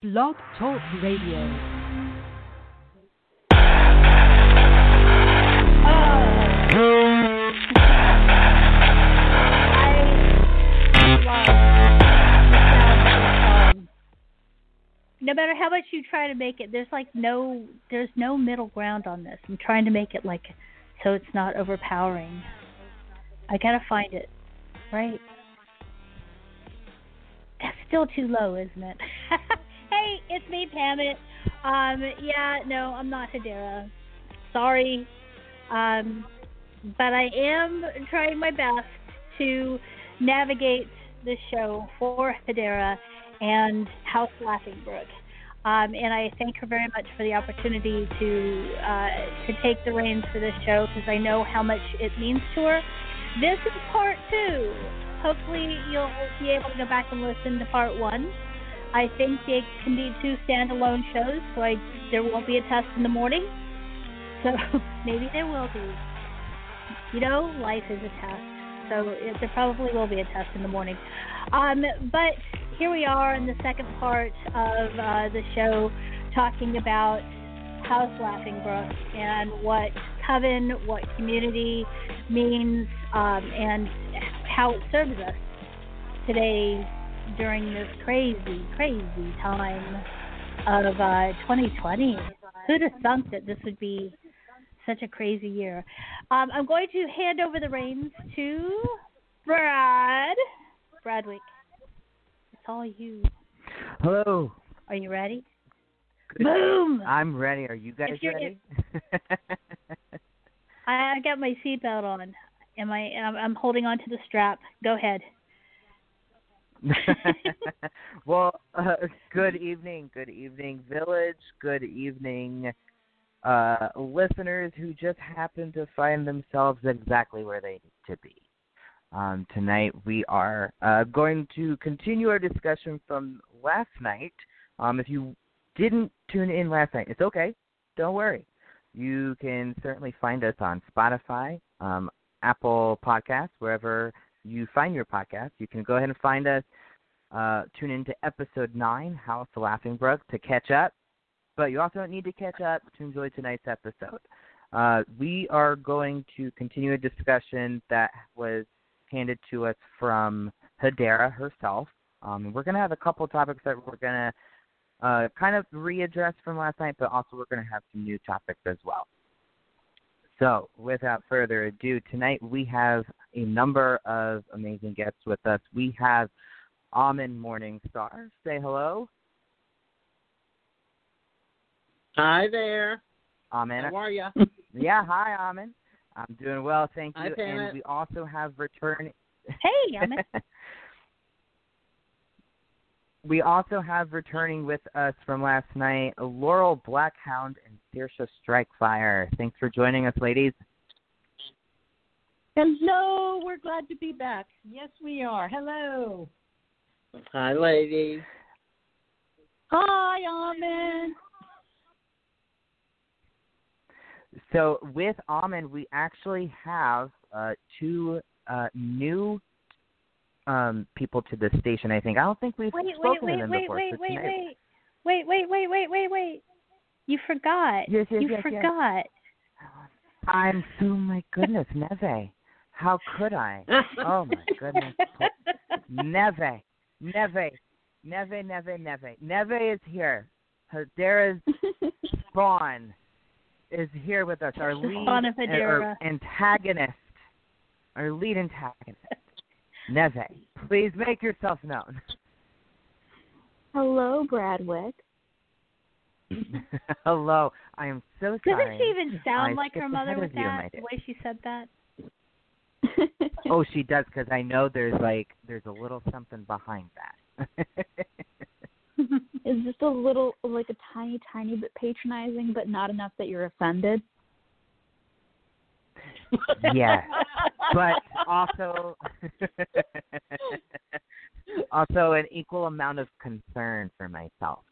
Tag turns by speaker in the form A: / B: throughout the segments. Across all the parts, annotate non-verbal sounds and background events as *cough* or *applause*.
A: Blog Talk Radio. Oh.
B: no matter how much you try to make it, there's like no there's no middle ground on this. I'm trying to make it like so it's not overpowering. I gotta find it, right? That's still too low, isn't it? *laughs* it's me, Pamit. Um, yeah, no, I'm not Hedera. Sorry. Um, but I am trying my best to navigate the show for Hedera and House Laughing Brook. Um, and I thank her very much for the opportunity to uh, to take the reins for this show because I know how much it means to her. This is part two. Hopefully, you'll be able to go back and listen to part one. I think they can be two standalone shows, so I there won't be a test in the morning. So *laughs* maybe there will be. You know, life is a test, so it, there probably will be a test in the morning. Um, but here we are in the second part of uh, the show, talking about Haus Laughingbrook and what coven, what community means, um, and how it serves us today during this crazy, crazy time of uh, 2020. Who'd have thunk that this would be such a crazy year? Um, I'm going to hand over the reins to Brad. Bradwick, it's all you.
C: Hello.
B: Are you ready?
C: Good.
B: Boom!
C: I'm ready. Are you guys ready?
B: I, I got my seatbelt on. Am I? I'm holding on to the strap. Go ahead. *laughs*
C: well, uh, good evening, good evening, village. Good evening, uh, listeners who just happen to find themselves exactly where they need to be. Um, tonight we are uh, going to continue our discussion from last night. Um, if you didn't tune in last night, it's okay. Don't worry. You can certainly find us on Spotify, um, Apple Podcasts, wherever you find your podcast. You can go ahead and find us. Uh, tune into episode nine, House of Laughingbrook, to catch up. But you also don't need to catch up to enjoy tonight's episode. Uh, we are going to continue a discussion that was handed to us from Hedera herself. Um, we're going to have a couple topics that we're going to uh, kind of readdress from last night, but also we're going to have some new topics as well. So, without further ado, tonight we have a number of amazing guests with us. We have Amen Morningstar. Say hello.
D: Hi there.
C: Amen.
D: How are you? *laughs*
C: Yeah, hi, Amen. I'm doing well, thank you.
D: Pamela.
C: and we also have return.
B: Hey, I'm *laughs*
C: we also have returning with us from last night Laurel Blackhound and Saoirse Strikefire. Thanks for joining us, ladies.
E: Hello, we're glad to be back. Yes, we are. Hello.
D: Hi, ladies.
E: Hi, Amen.
C: So with Amen, we actually have uh, two uh, new um, people to the station. I think I don't think we've
B: wait, wait,
C: spoken
B: wait,
C: to them
B: wait,
C: before.
B: wait,
C: so
B: wait,
C: tonight-
B: wait, wait, wait, wait, wait, wait, wait. You forgot.
C: Yes, yes,
B: you
C: yes, yes.
B: forgot.
C: I'm so my goodness, Neve. How could I? Oh my *laughs* goodness. Neve, Neve, Neve, Neve, Neve. Neve is here. Hedera's *laughs* spawn is here with us. Our lead
B: spawn of
C: our antagonist. Our lead antagonist. *laughs* Neve, please make yourself known.
F: Hello, Bradwick. *laughs*
C: Hello. I am so
B: Doesn't
C: sorry.
B: she even sound
C: I
B: like her mother with
C: of you,
B: that? The way she said that.
C: Oh, she does because I know there's like there's a little something behind that. *laughs*
F: It's just a little, like a tiny, tiny bit patronizing, but not enough that you're offended.
C: yes, *laughs* but also also an equal amount of concern for myself.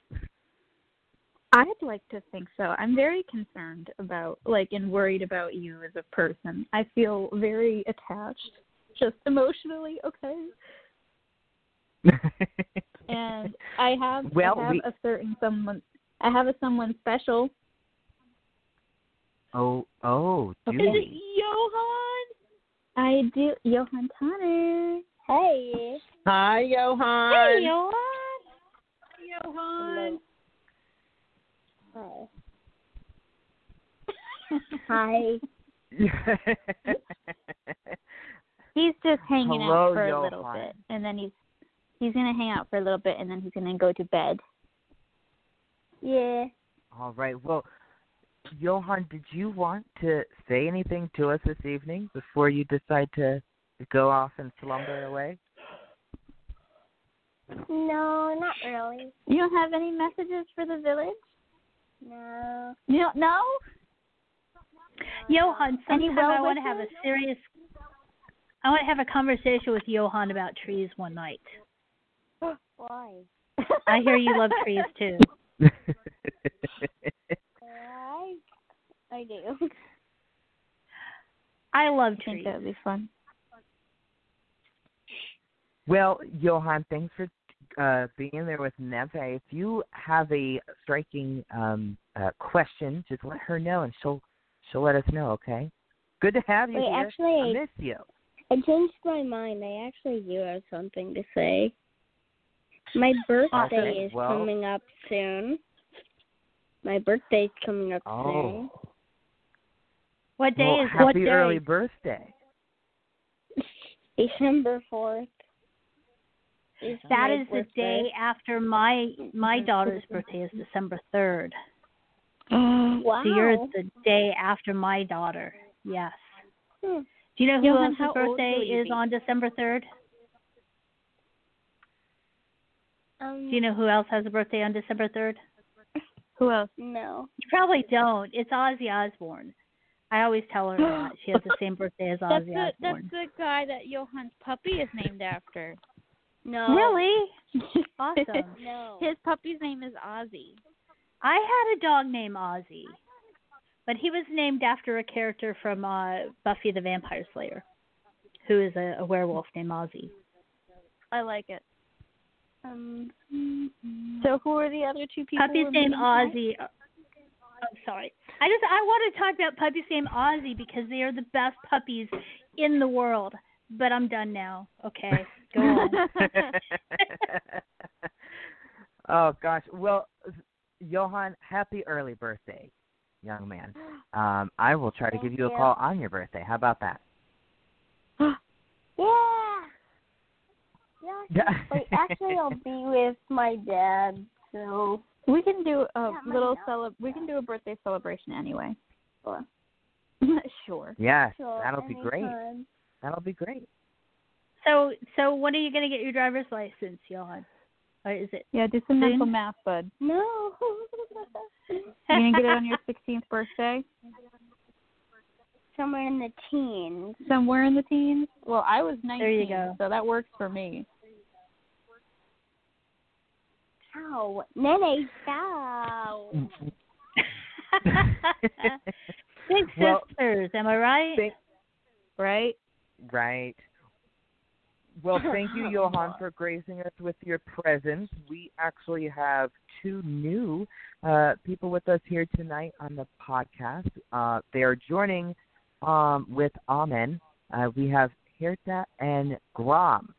F: I'd like to think so. I'm very concerned about, like, and worried about you as a person. I feel very attached, just emotionally. Okay. *laughs* and I have
C: Well,
F: I have
C: we-
F: a certain someone. I have a someone special.
C: oh, oh, do
F: Okay.
C: we?
E: Johan.
F: I do, Johan Tanner.
B: Hey.
D: Hi, Johan.
B: Hey, Johan.
E: Hi, Johan.
B: Hi. Hi. *laughs*
F: He's just hanging
C: Hello,
F: out for a little bit, and then he's he's gonna hang out for a little bit, and then he's gonna go to bed.
B: Yeah.
C: All right. Well, Johan, did you want to say anything to us this evening before you decide to go off and slumber away?
B: No, not really.
F: You don't have any messages for the village?
B: No.
F: You don't?
B: Johan,
F: Any
B: sometime I want to have a serious. I want to have a conversation with Johan about trees one night. *gasps*
G: Why?
B: I hear you love trees too.
G: I, I do.
B: I love
F: I think
B: trees.
F: that would be fun.
C: well, Johan, thanks for uh, being there with Neve. If you have a striking um, uh, question, just let her know, and she'll she'll let us know. Okay. Good to have you
G: Wait,
C: here.
G: actually,
C: I
G: I-
C: miss you.
G: I changed my mind. I actually do have something to say. My birthday
C: Okay,
G: is
C: well-
G: coming up soon. My birthday's coming up
C: Oh.
B: What day
C: well,
B: is
C: happy
B: what day?
C: early birthday. *laughs*
G: December fourth. Is
B: That
G: my
B: is the
G: birthday.
B: day after my my daughter's birthday is December third. *gasps*
G: Wow.
B: So you're the day after my daughter. Yes.
G: Hmm.
B: Do you know who
F: Johan,
B: else's birthday is
F: be?
B: on December third?
G: Um,
B: Do you know who else has a birthday on December third?
F: Who else?
G: No.
B: You probably don't. It's Ozzy Osbourne. I always tell her that she has the *laughs* same birthday as Ozzy
F: That's
B: Ozzy
F: the that's the guy that Johan's puppy is named after.
G: No.
B: Really? *laughs* Awesome. *laughs*
G: No.
F: His puppy's name is Ozzy.
B: I had a dog named Ozzy, but he was named after a character from uh, Buffy the Vampire Slayer, who is a, a werewolf named Ozzy.
F: I like it.
G: Um.
F: So who are the other two people?
B: Puppy's
F: we're
B: named? Ozzy. I'm sorry. I just I want to talk about puppies named Ozzy because they are the best puppies in the world. But I'm done now. Okay, go on. *laughs*
C: oh gosh. Well, Johan, happy early birthday, young man. Um, I will try to give
G: Thank
C: you a call on your birthday. How about that? *gasps*
G: Yeah.
C: Yeah.
G: Wait, actually, I'll be *laughs* with my dad. So.
F: We can do a
G: Yeah,
F: little
G: dog.
F: cele- We can do a birthday celebration anyway.
G: Sure. *laughs*
F: sure.
C: Yes,
G: Sure,
C: that'll be great.
G: anytime.
C: That'll be great.
B: So so when are you gonna get your driver's license, Johan? Or is it?
F: Yeah, do some
B: Soon?
F: mental math, bud. *laughs*
G: No.
F: You gonna get it on your 16th birthday?
G: Somewhere in the teens.
F: Somewhere in the teens? Well, I was 19,
B: There you go.
F: so that works for me.
G: Ow. Nene, stop.
B: Big
C: Well,
B: sisters, am I right?
C: Thank-
F: Right?
C: Right. Well, thank you, *laughs* Johan, for gracing us with your presence. We actually have two new uh, people with us here tonight on the podcast. Uh, they are joining um, with Amen. Uh, we have Hirta and Grom.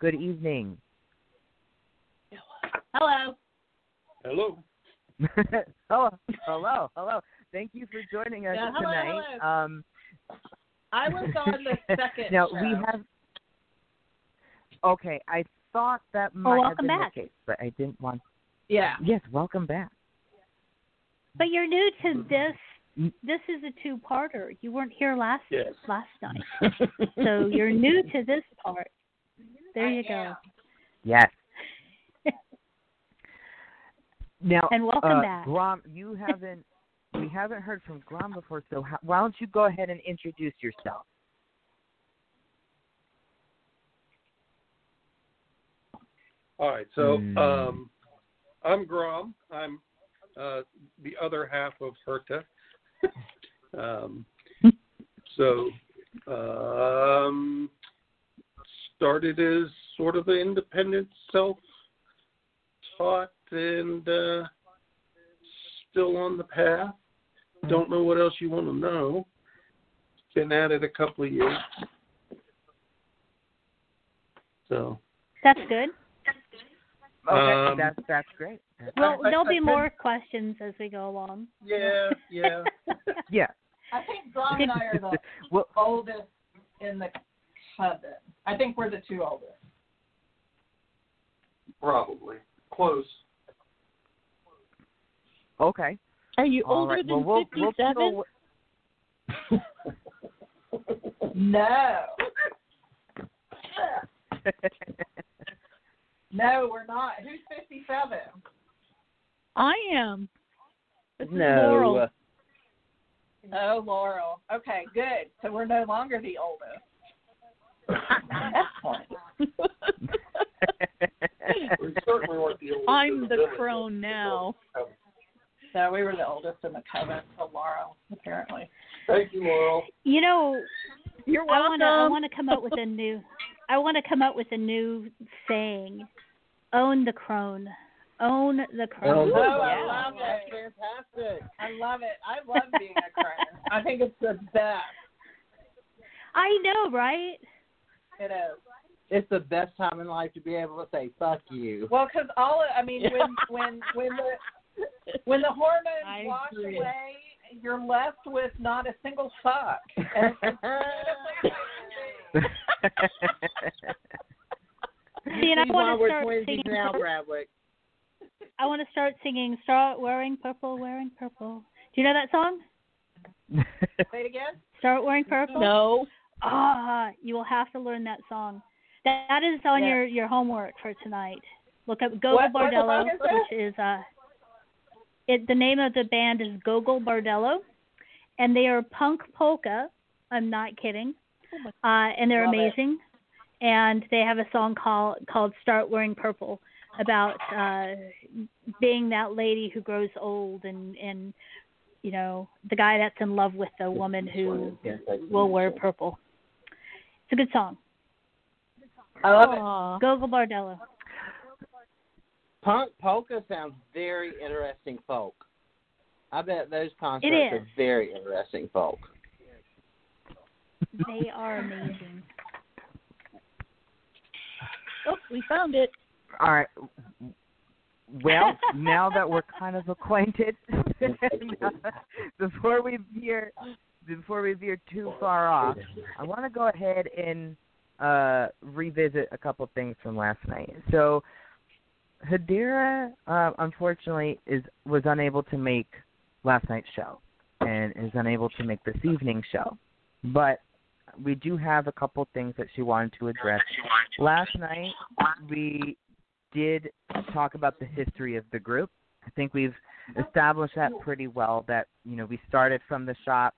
C: Good evening.
E: Hello.
H: Hello. *laughs*
C: hello, hello, hello. Thank you for joining us
E: Yeah, hello,
C: tonight. Um,
E: I was *laughs* on the second
C: now
E: show.
C: we have. Okay, I thought that might have
B: welcome
C: been
B: back.
C: the case, but I didn't want.
E: Yeah.
C: Yes, welcome back.
B: But you're new to this.
C: Mm.
B: This is a two-parter. You weren't here last
H: Yes.
B: last night, *laughs* so you're new to this part. There you go.
C: Yes. *laughs* now,
B: And welcome
C: uh,
B: back.
C: Grom, you haven't. We haven't heard from Grom before, so how, why don't you go ahead and introduce yourself?
H: All right. So
C: Hmm.
H: um, I'm Grom. I'm uh, the other half of Herta. *laughs* um, so um, started as sort of an independent self-taught and uh, still on the path. Don't know what else you want to know. Been at it a couple of years. So
B: That's good.
C: Okay,
H: Um,
C: that's that's great.
B: Well,
H: I-
B: there'll
H: I
B: be
H: think-
B: more questions as we go along.
H: yeah, yeah. *laughs*
C: Yeah.
E: I think John and I are the *laughs*
C: Well,
E: oldest in the coven. I think we're the two oldest.
H: Probably close.
C: Okay.
F: Are you
C: All
F: older
C: right.
F: than
C: well, we'll, we'll
F: 57?
E: No, *laughs* no, we're not. Who's fifty-seven?
F: I am. This
D: no.
F: Laurel.
E: Oh, Laurel. Okay, good. So we're no longer the oldest. *laughs* That's funny.
H: We certainly weren't the *laughs* oldest
F: I'm the
H: village.
F: crone now.
E: So we were the oldest in the coven. So Laurel, apparently.
H: Thank you, Laurel.
B: You know,
F: You're
B: I
F: welcome.
B: want to I want to come up with a new I want to come up with a new saying. Own the crone. Own the crone.
E: Oh,
D: yeah.
E: I love
D: That's
E: it.
D: fantastic.
E: I love it. I love being a crone. I think it's the best.
B: I know, right?
E: It is.
D: It's the best time in life to be able to say "fuck you."
E: Well, because all I mean, when when when the when the hormones
F: I
E: wash
F: agree.
E: away, you're left with not a single fuck. *laughs*
B: See, and I want to start singing.
D: now, Bradwick.
B: I want to start singing. Start wearing purple, wearing purple. Do you know that song? *laughs*
E: say it again.
B: Start wearing purple.
F: No.
B: Ah, you will have to learn that song. That, that is on
E: Yeah.
B: your your homework for tonight. Look up "Go
E: What- what the Bordello, is
B: which is uh, it. The name of the band is Gogol Bordello, and they are punk polka. I'm not kidding. Uh, and they're
E: Love it.
B: amazing. And they have a song called called "Start Wearing Purple" about uh, being that lady who grows old and and you know the guy that's in love with the woman who will wear purple. It's a good song.
E: I love it.
B: Gogol Bordello.
D: Punk polka sounds very interesting folk. I bet those concerts
B: is.
D: are very interesting folk.
B: They are amazing.
F: Oh, we found it.
C: All right. Well, now that we're kind of acquainted, *laughs* before we veer before we veer too far off, I want to go ahead and uh, revisit a couple things from last night. So, Hedera, uh, unfortunately, is was unable to make last night's show, and is unable to make this evening's show. But we do have a couple things that she wanted to address. Last night, we did talk about the history of the group. I think we've established that pretty well. That you know we started from the shop,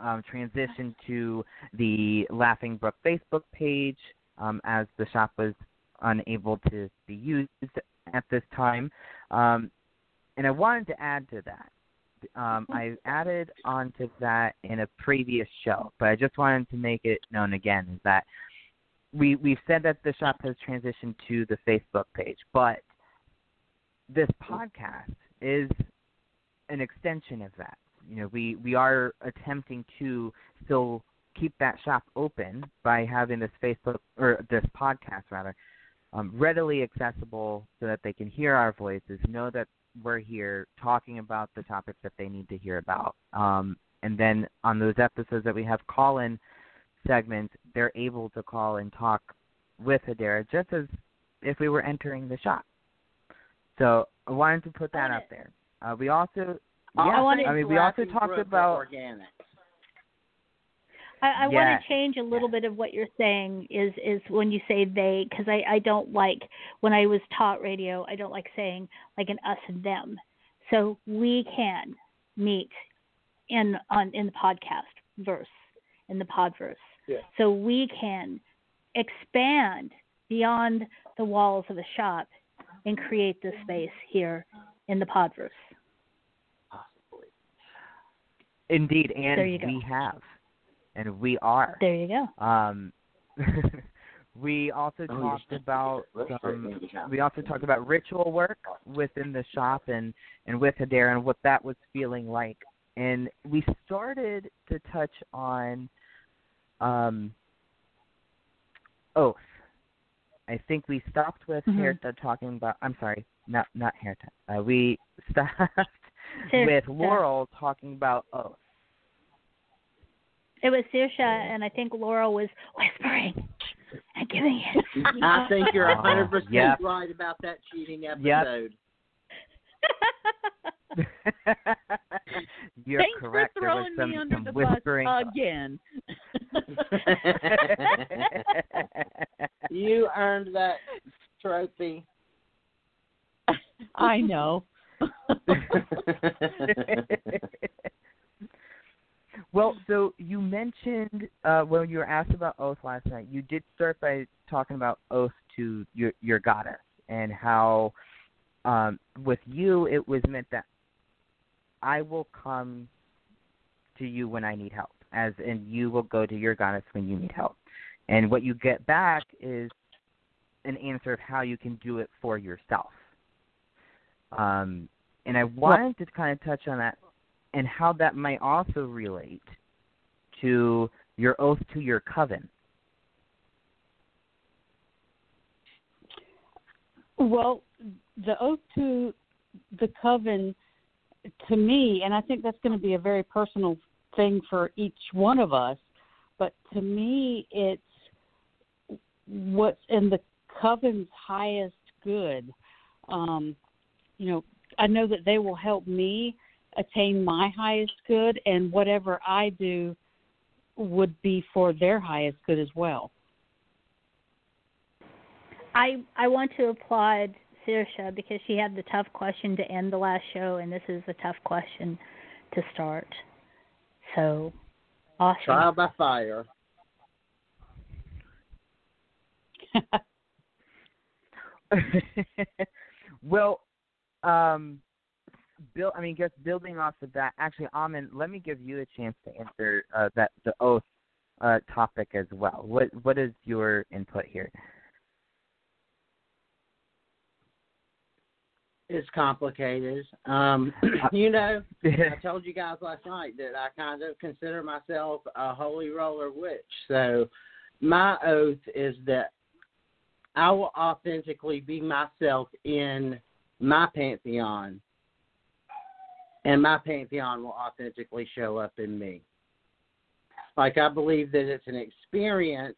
C: um, transitioned to the Laughingbrook Facebook page um, as the shop was unable to be used at this time, um, and I wanted to add to that. Um, I added onto that in a previous show, but I just wanted to make it known again is that we we've said that the shop has transitioned to the Facebook page, but this podcast is an extension of that. You know, we we are attempting to still keep that shop open by having this Facebook or this podcast rather um, readily accessible so that they can hear our voices, know that we're here talking about the topics that they need to hear about. Um, and then on those episodes that we have call in segments, they're able to call and talk with Hedera just as if we were entering the shop. So I wanted to put that out there. Uh, we also, yeah,
B: wanted-
C: I mean, we also talked about
D: organic.
B: I, I want to change a little bit of what you're saying is is when you say they because I I don't like when I was taught radio I don't like saying like an us and them. So we can meet in on in the podcast verse in the podverse.
H: Yeah.
B: So we can expand beyond the walls of a shop and create this space here in the podverse.
D: Possibly.
C: indeed, and
B: There you go.
C: we have, and we are.
B: There you go.
C: Um, *laughs* We also
I: Oh,
C: talked about some,
I: break into shop.
C: we also talked about ritual work within the shop and and with Hedera and what that was feeling like. And we started to touch on um oath. I think we stopped with
F: Mhm.
C: Herta talking about I'm sorry, not not Herta. Uh, we *laughs* stopped with Laurel talking about oath.
B: It was Saoirse, and I think Laurel was whispering and giving it. *laughs*
D: I think you're
C: Oh,
D: a hundred percent
C: yep.
D: right about that cheating
C: Yep.
D: episode. *laughs*
C: You're
F: Thanks
C: correct.
F: for
C: there was
F: throwing
C: some,
F: me under the
C: whispering.
F: bus again. *laughs*
D: you earned that trophy.
F: I know.
C: Well, so you mentioned uh, when you were asked about oath last night, you did start by talking about oath to your your goddess and how um, with you it was meant that I will come to you when I need help, as in you will go to your goddess when you need help, and what you get back is an answer of how you can do it for yourself. Um, and I wanted to kind of touch on that and how that might also relate to your oath to your coven.
J: Well, the oath to the coven, to me, and I think that's going to be a very personal thing for each one of us, but to me, it's what's in the coven's highest good. Um, you know, I know that they will help me attain my highest good, and whatever I do would be for their highest good as well.
B: I I want to applaud Saoirse because she had the tough question to end the last show, and this is a tough question to start. So, awesome.
D: Trial by fire. *laughs* *laughs*
C: well, um, Bill, I mean, just building off of that, actually, Amen, let me give you a chance to answer uh, that the oath uh, topic as well. What what is your input here?
D: It's complicated. Um, *clears throat* you know, I *laughs* told you guys last night that I kind of consider myself a holy roller witch. So my oath is that I will authentically be myself in my pantheon, and my pantheon will authentically show up in me. Like I believe that it's an experience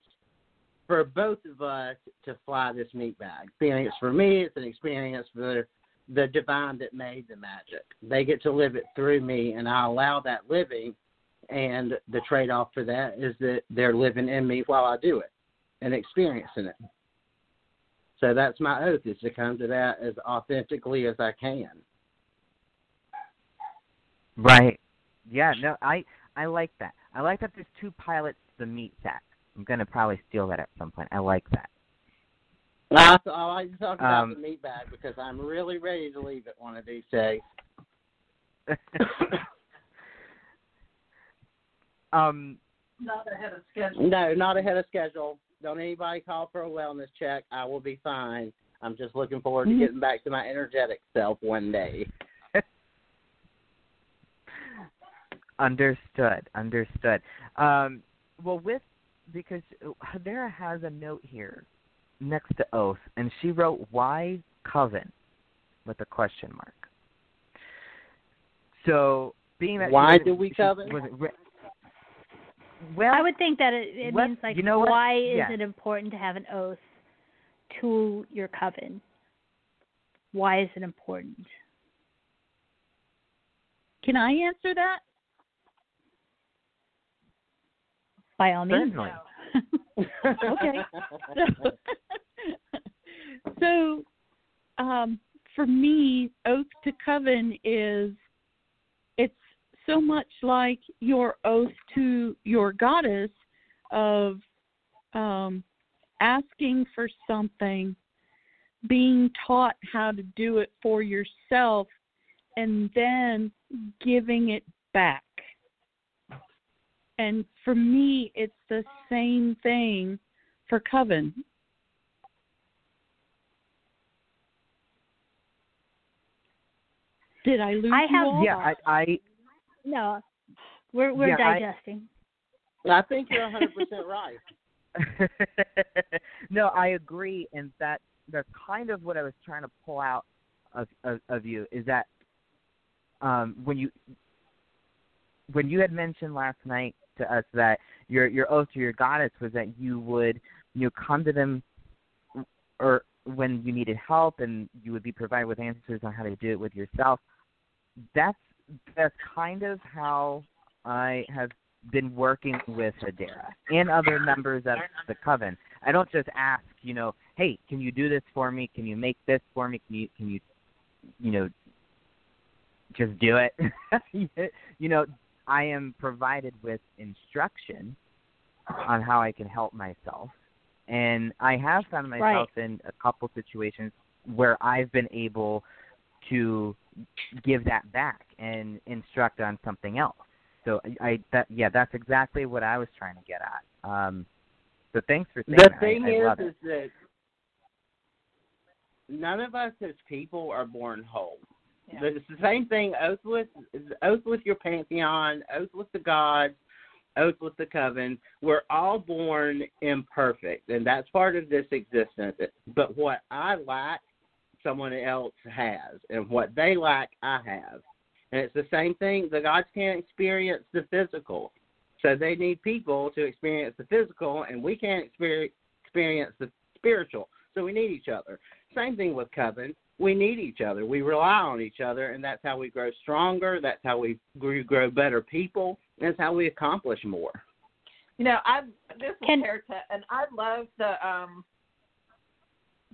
D: for both of us to fly this meat bag. Experience for me, it's an experience for the divine that made the magic. They get to live it through me, and I allow that living. And the trade off for that is that they're living in me while I do it and experiencing it. So that's my oath is to come to that as authentically as I can.
C: Right. Yeah. No, I I like that. I like that. There's two pilots to the meat sack. I'm gonna probably steal that at some point. I like that.
D: I, I like to talk about
C: Um,
D: the meat bag because I'm really ready to leave it one of these days. *laughs*
C: um.
E: Not ahead of schedule.
D: No, not ahead of schedule. Don't anybody call for a wellness check. I will be fine. I'm just looking forward to getting back to my energetic self one day.
C: Understood. Understood. Um, well, with because Hedera has a note here next to oath, and she wrote "Why coven?" with a question mark. So, being that
D: Why
C: wasn't-
D: do we
C: she
D: coven?
C: wasn't re- well,
B: I would think that it, it
C: what-
B: means like
C: you know what?
B: why is
C: Yeah.
B: it important to have an oath to your coven? Why is it important?
J: Can I answer that?
B: By all means. *laughs*
J: okay. So, *laughs* so um, for me, oath to coven is it's so much like your oath to your goddess of um, asking for something, being taught how to do it for yourself, and then giving it back and for me, it's the same thing for Coven. Did I lose
B: I have, you
J: all?
C: Yeah, I, I.
B: No, we're we're
C: yeah,
B: digesting.
D: I, I think you're 100 percent right. *laughs*
C: no, I agree, and that that's kind of what I was trying to pull out of of, of you is that um, when you when you had mentioned last night to us that your your oath to your goddess was that you would you know, come to them or when you needed help and you would be provided with answers on how to do it with yourself. That's that's kind of how I have been working with Hedera and other members of the coven. I don't just ask, you know, hey, can you do this for me? Can you make this for me? Can you can you you know just do it? *laughs* you know, I am provided with instruction on how I can help myself. And I have found myself in a couple situations where I've been able to give that back and instruct on something else. So I, I that yeah, that's exactly what I was trying to get at. Um, so thanks for saying
D: The
C: that.
D: thing
C: I, I
D: is,
C: love
D: is
C: it.
D: that none of us as people are born whole.
E: Yeah.
D: It's the same thing. Oath with oath with your pantheon, oath with the gods, oath with the coven. We're all born imperfect, and that's part of this existence. But what I lack, someone else has, and what they lack, I have. And it's the same thing. The gods can't experience the physical, so they need people to experience the physical, and we can't experience experience the spiritual. So we need each other. Same thing with coven. We need each other. We rely on each other, and that's how we grow stronger. That's how we we grow better people. And that's how we accomplish more.
E: You know, I this is
B: Can-
E: Terta, and I love the um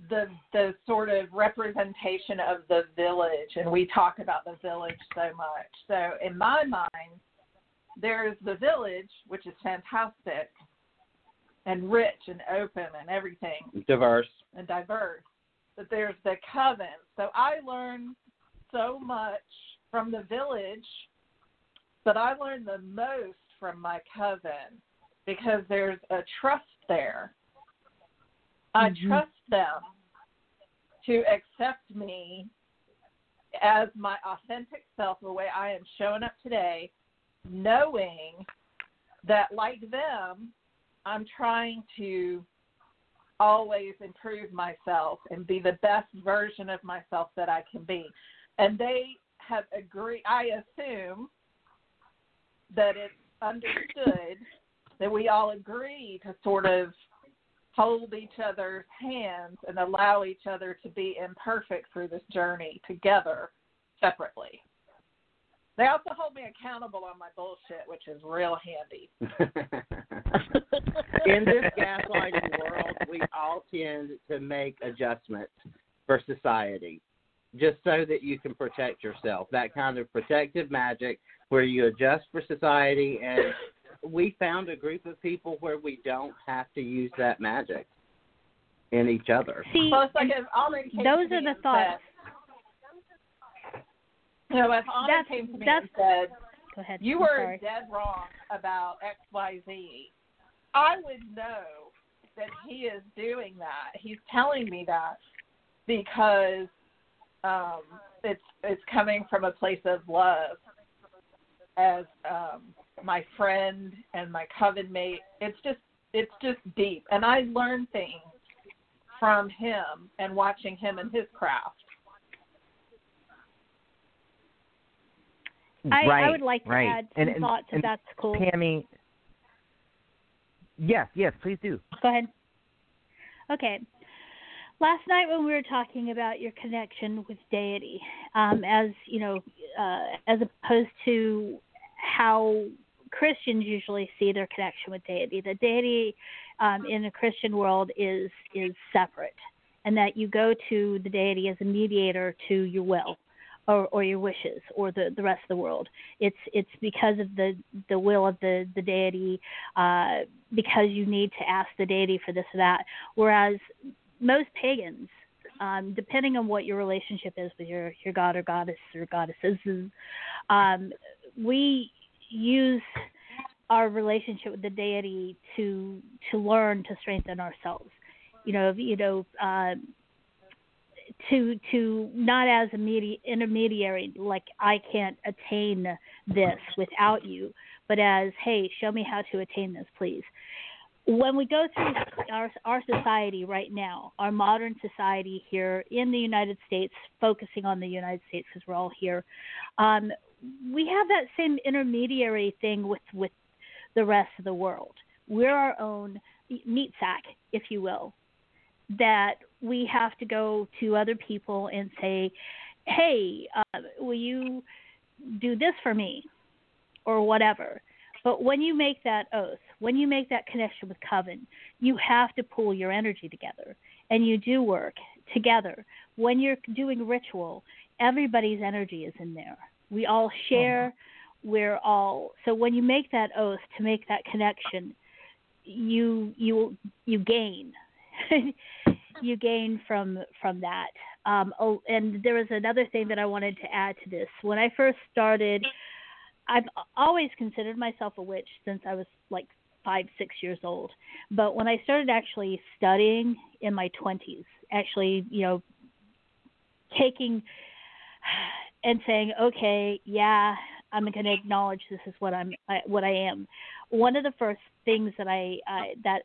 E: the the sort of representation of the village, and we talk about the village so much. So in my mind, there's the village, which is fantastic and rich and open and everything
D: Diverse.
E: and diverse. But there's the coven. So I learned so much from the village, but I learned the most from my coven because there's a trust there. I
J: Mhm.
E: trust them to accept me as my authentic self, the way I am showing up today, knowing that, like them, I'm trying to always improve myself and be the best version of myself that I can be. And they have agreed, I assume that it's understood that we all agree to sort of hold each other's hands and allow each other to be imperfect through this journey together separately. They also hold me accountable on my bullshit, which is real handy. *laughs*
D: In this gaslighting world, we all tend to make adjustments for society just so that you can protect yourself. That kind of protective magic where you adjust for society. And we found a group of people where we don't have to use that magic in each other.
B: See,
E: Well, it's like
B: and
E: if Alden
B: those are the thoughts.
E: Said, you know, if Alden
B: That's-
E: came to me and said,
B: Go ahead.
E: you
B: I'm
E: were
B: sorry.
E: dead wrong about XYZ, I would know that he is doing that. He's telling me that because um it's it's coming from a place of love as um my friend and my coven mate. It's just it's just deep and I learn things from him and watching him and his craft.
B: I,
C: right,
B: I would like to
C: right.
B: add some
C: and, and,
B: thoughts if
C: and
B: that's cool.
C: Pammy. Yes, yes, please do.
B: Go ahead. Okay. Last night when we were talking about your connection with deity, um, as you know, uh, as opposed to how Christians usually see their connection with deity, the deity um, in the Christian world is is separate, and that you go to the deity as a mediator to your will. Or, or your wishes, or the, the rest of the world. It's it's because of the the will of the the deity, uh, because you need to ask the deity for this or that. Whereas most pagans, um, depending on what your relationship is with your, your god or goddess or goddesses, um, we use our relationship with the deity to to learn to strengthen ourselves. You know, you know, uh, to to not as a medi- intermediary like I can't attain this without you, but as hey, show me how to attain this, please. When we go through our our society right now, our modern society here in the United States, focusing on the United States because we're all here, um, we have that same intermediary thing with with the rest of the world. We're our own meat sack, if you will, that we have to go to other people and say, "Hey, uh, will you do this for me?" or whatever. But when you make that oath, when you make that connection with coven, you have to pull your energy together and you do work together. When you're doing ritual, everybody's energy is in there. We all share. We're all so when you make that oath to make that connection, you you you gain. *laughs* you gain from from that. Um, oh, and there was another thing that I wanted to add to this. When I first started, I've always considered myself a witch since I was like five, six years old. But when I started actually studying in my twenties, actually, you know, taking *sighs* and saying, okay, yeah, I'm going to acknowledge this is what I'm, what I am. One of the first things that I, I that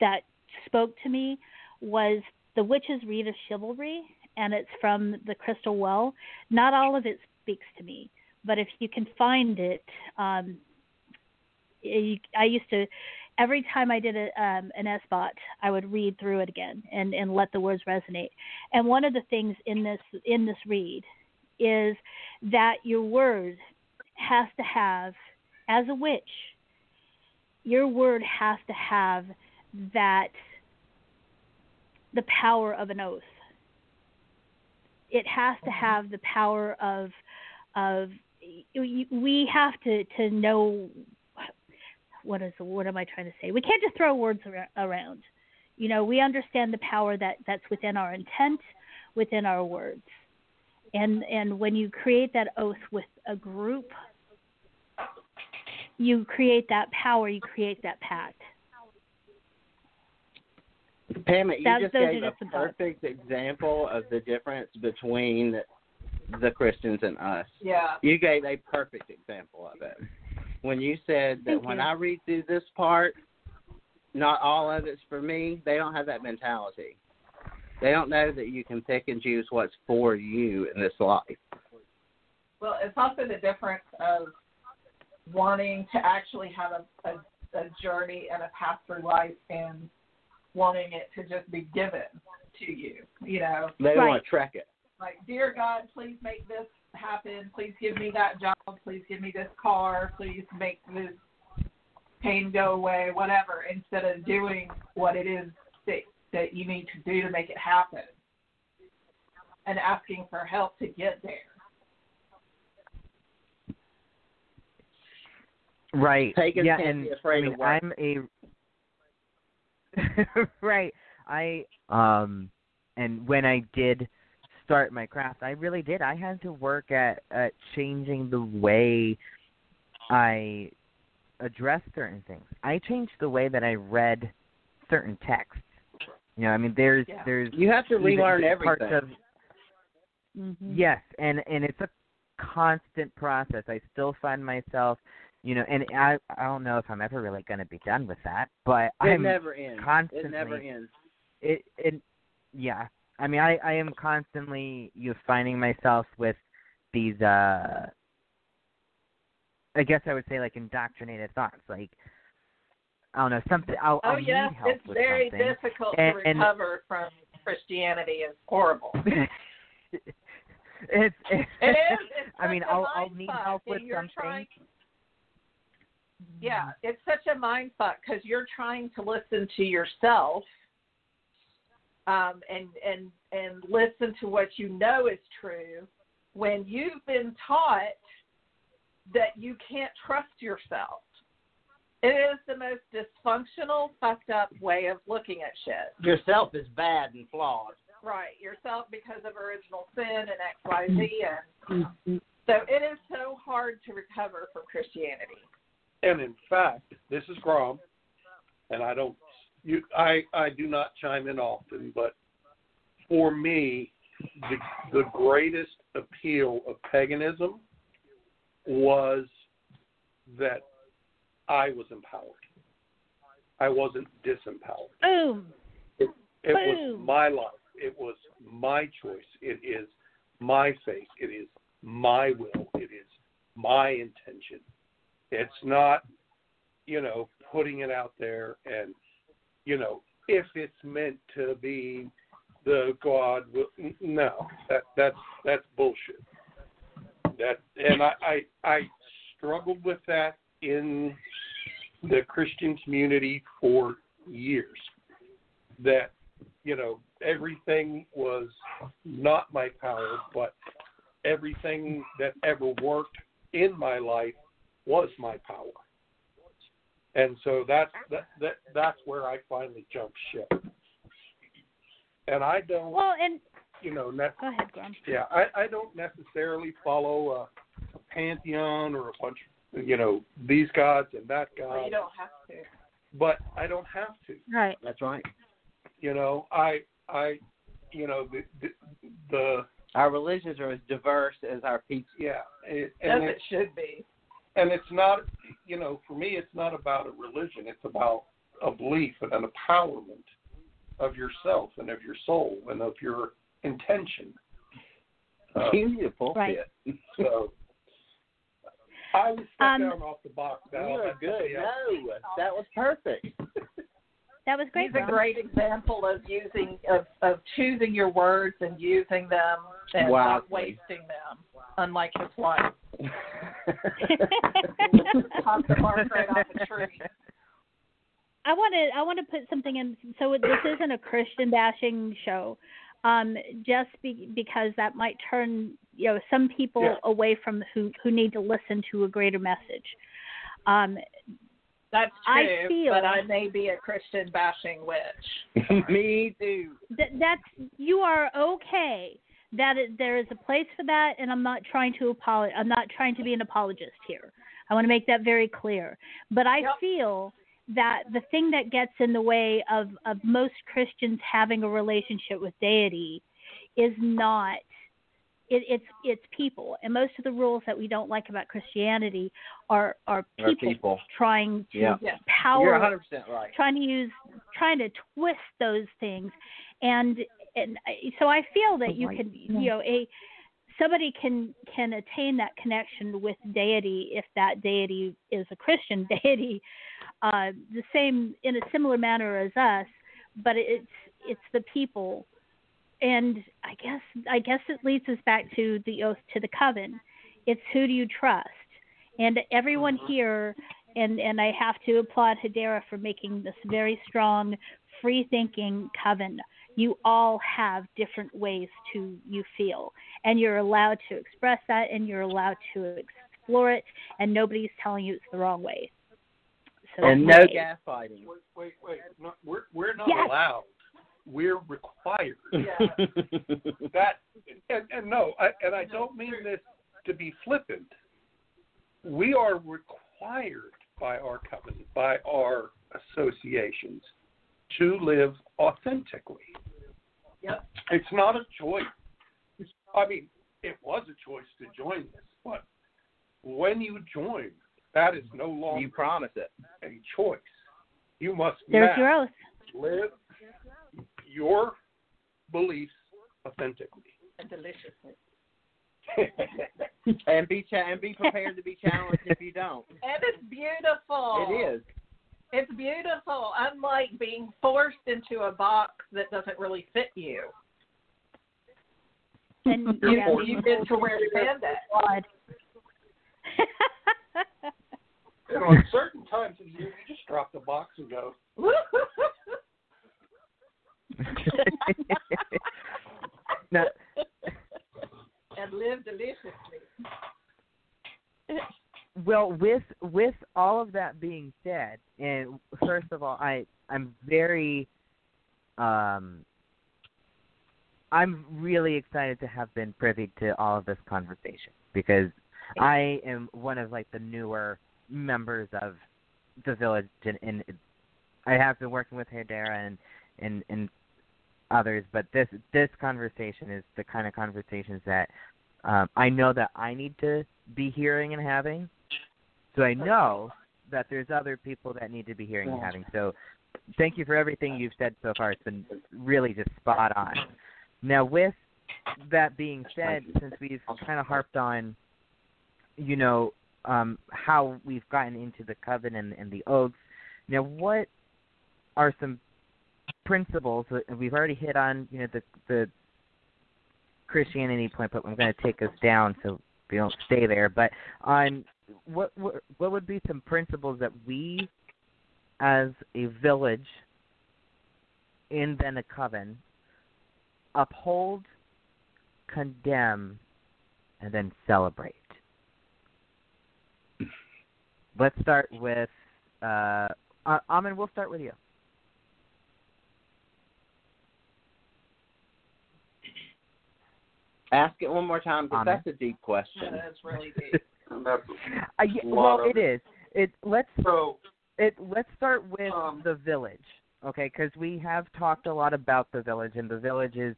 B: that spoke to me was the Witch's Rede of Chivalry, and it's from the Crystal Well. Not all of it speaks to me, but if you can find it, um, I used to every time I did a, um, an Esbat, I would read through it again and, and let the words resonate. And one of the things in this in this rede is that your word has to have, as a witch, your word has to have that the power of an oath. It has to mm-hmm. have the power of of we have to to know what is what am I trying to say? We can't just throw words around. You know, we understand the power that that's within our intent, within our words. And and when you create that oath with a group, you create that power, you create that pact.
D: Pam, you
B: That's-
D: just gave a
B: just some thoughts.
D: perfect example of the difference between the Christians and us.
E: Yeah.
D: You gave a perfect example of it. When you said that
B: Thank
D: when
B: you.
D: I read through this part, not all of it's for me, they don't have that mentality. They don't know that you can pick and choose what's for you in this life.
E: Well, it's also the difference of wanting to actually have a, a, a journey and a path through life and wanting it to just be given to you. You know,
D: They
B: Right.
D: want to track it.
E: like, dear God, please make this happen. Please give me that job. Please give me this car. Please make this pain go away. Whatever. Instead of doing what it is that that you need to do to make it happen, and asking for help to get there.
C: Right.
D: Pagans
C: yeah, and
D: be afraid
C: I mean,
D: of work.
C: I'm a *laughs* right. I um and when I did start my craft, I really did. I had to work at at changing the way I addressed certain things. I changed the way that I read certain texts. You know, I mean there's
E: Yeah.
C: there's
D: You have to
C: even
D: relearn
C: parts
D: everything.
C: of
J: Mm-hmm.
C: Yes, and and it's a constant process. I still find myself, you know, and I I don't know if I'm ever really going to be done with that, but
D: it
C: I'm
D: never ends.
C: constantly
D: It never ends.
C: it it yeah. I mean, I I am constantly you know, finding myself with these uh I guess I would say like indoctrinated thoughts, like I don't know something. I'll,
E: Oh
C: I'll help
E: it's very
C: something.
E: difficult
C: And-
E: to
C: and-
E: recover from Christianity. It's horrible. *laughs*
C: it's, it's
E: It is. *laughs* It's
C: I mean, I'll I'll need help with something.
E: Trying, yeah, it's such a mind fuck because you're trying to listen to yourself, um, and and and listen to what you know is true, when you've been taught that you can't trust yourself. It is the most dysfunctional, fucked up way of looking at shit.
D: Yourself is bad and flawed.
E: Right, yourself because of original sin and X, Y, Z, and
J: Mm-hmm.
E: so it is so hard to recover from Christianity.
H: And in fact, this is Grom, and I don't, you, I, I do not chime in often, but for me, the the greatest appeal of paganism was that I was empowered. I wasn't disempowered.
B: Boom.
H: It was
B: Boom.
H: my life. It was my choice. It is my faith. It is my will. It is my intention. It's not, you know, putting it out there and, you know, if it's meant to be the God will no. That that's that's bullshit. That and I, I I struggled with that in the Christian community for years. That you know everything was not my power, but everything that ever worked in my life was my power. And so that's that, that that's where I finally jumped ship. And I don't,
B: Well, and
H: you know, ne-
B: go ahead, Grom.
H: yeah, I, I don't necessarily follow a, a pantheon or a bunch of, you know, these gods and that
E: Well,
H: god,
E: you don't have to.
H: but I don't have to.
B: Right.
D: That's right.
H: You know, I, I, you know, the, the, the
D: Our religions are as diverse as our pizza.
H: yeah, it,
E: As
H: and
E: it should be.
H: And it's not, you know, for me, it's not about a religion. It's about a belief and an empowerment of yourself and of your soul and of your intention. Uh,
D: You need a.
B: Right.
H: so I was stuck
B: Um,
H: down off the box.
D: You
H: Now,
D: are good. No, that was perfect. *laughs*
B: That was great.
E: He's a great example of using of of choosing your words and using them and not wasting them. Unlike his wife, popped the bark right off the tree. *laughs*
B: I want to I want to put something in. So this isn't a Christian bashing show, um, just be, because that might turn you know some people
H: Yeah.
B: away from who who need to listen to a greater message. Um,
E: That's
B: I feel-
E: but I may be a Christian bashing witch. *laughs*
D: Me too.
B: th- that's you are okay. That it, there is a place for that, and I'm not trying to apologize. I'm not trying to be an apologist here. I want to make that very clear. But I
E: Yep.
B: feel that the thing that gets in the way of of most Christians having a relationship with deity is not it, it's it's people, and most of the rules that we don't like about Christianity are are
D: Are
B: people,
D: people.
B: trying to
D: Yeah.
B: Power
D: You're 100 percent right.
B: trying to use trying to twist those things and and so i feel that you can you know a somebody can can attain that connection with deity if that deity is a christian *laughs* deity uh the same in a similar manner as us but it's it's the people. And i guess i guess it leads us back to the oath to the coven. It's who do you trust? And everyone here and and I have to applaud Hedera for making this very strong, free thinking coven. You all have different ways to you feel, and you're allowed to express that, and you're allowed to explore it, and nobody's telling you it's the wrong way. So
D: And no
B: my-
D: gaslighting.
H: Wait, wait, wait. No, we're we're not
B: Yes.
H: allowed. We're required. *laughs*
E: Yeah.
H: That and, and no, I, and I don't mean this to be flippant. We are required by our covenant, by our associations, to live authentically.
E: Yep.
H: It's not a choice. I mean, it was a choice to join this, but when you join, that is no longer
D: you promise it.
H: a choice. You must
B: There's
H: now
B: your oath.
H: live your beliefs authentically.
E: And deliciously. *laughs*
D: And be cha- and be prepared to be challenged if you don't.
E: And it's beautiful.
D: It is.
E: It's beautiful, unlike being forced into a box that doesn't really fit you.
B: And *laughs*
H: You're
B: yeah,
H: forced.
E: You get to wear spandex.
B: blood.
H: And on certain times of year, you just drop the box and go, *laughs*
C: now,
E: and live deliciously.
C: well, with with all of that being said, and first of all, I I'm very um I'm really excited to have been privy to all of this conversation because I am one of like the newer members of the village, and, and I have been working with Hedera and and and others, but this this conversation is the kind of conversations that um, I know that I need to be hearing and having. So I know that there's other people that need to be hearing and having. So thank you for everything you've said so far. It's been really just spot on. Now, with that being said, since we've kind of harped on, you know, um, how we've gotten into the coven and, and the oaths, now what are some principles that we've already hit on, you know, the the Christianity point, but I'm going to take us down so we don't stay there. But on what what, what would be some principles that we, as a village, in then a coven, uphold, condemn, and then celebrate? Let's start with uh, Amen. We'll start with you.
D: Ask it one more time because that's a deep question.
E: Yeah, that's really *laughs* deep.
H: That's
C: Uh, yeah,
H: a
C: well,
H: lot of
C: it is. It let's
H: so
C: it let's start with
H: Um,
C: the village, okay? Because we have talked a lot about the village, and the village is,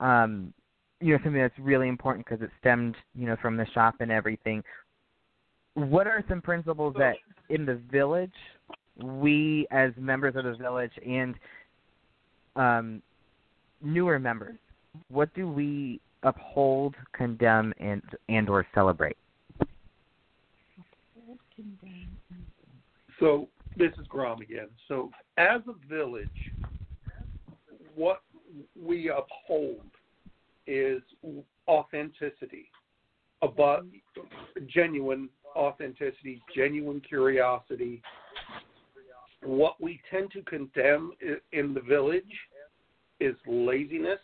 C: um, you know, something that's really important because it stemmed, you know, from the shop and everything. What are some principles that in the village we, as members of the village and um, newer members, what do we uphold, condemn, and and or celebrate?
H: So this is Grom again. So as a village, what we uphold is authenticity, about genuine authenticity, genuine curiosity. What we tend to condemn in the village is laziness.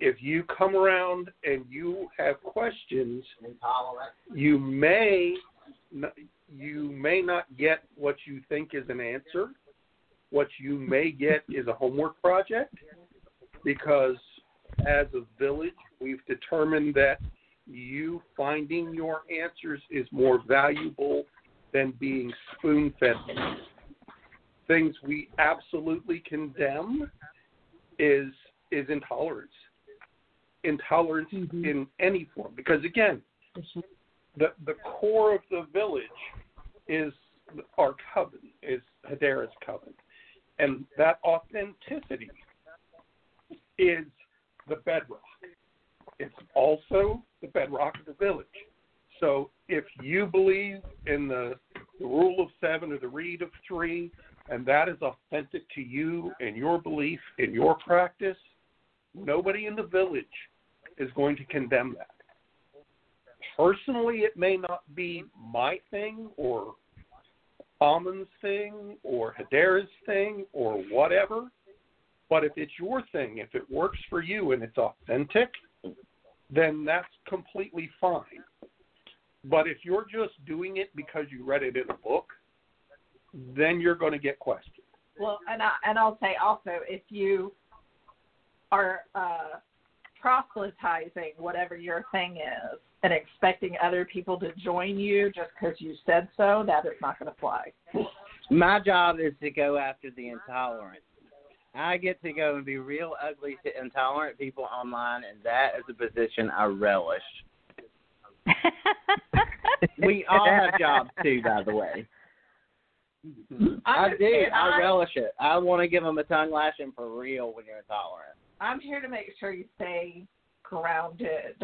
H: If you come around and you have questions, you may you may not get what you think is an answer. What you may get is a homework project because as a village, we've determined that you finding your answers is more valuable than being spoon fed. Things we absolutely condemn is is intolerance. Intolerance mm-hmm. in any form. Because again, the the core of the village is our coven, is Hedera's coven. And that authenticity is the bedrock. It's also the bedrock of the village. So if you believe in the, the rule of seven or the rede of three, and that is authentic to you and your belief in your practice, nobody in the village is going to condemn that. Personally, it may not be my thing or Amen's thing or Hedera's thing or whatever, but if it's your thing, if it works for you and it's authentic, then that's completely fine. But if you're just doing it because you read it in a book, then you're going to get questioned.
E: Well, and I and I'll say also if you are uh, proselytizing whatever your thing is and expecting other people to join you just because you said so, that is not going to fly.
D: My job is to go after the intolerant. I get to go and be real ugly to intolerant people online, and that is a position I relish. *laughs* We all have jobs too, by the way. I
E: I'm
D: do. I
E: I-
D: relish it. I want to give them a tongue lashing for real when you're intolerant
E: I'm here to make sure you stay grounded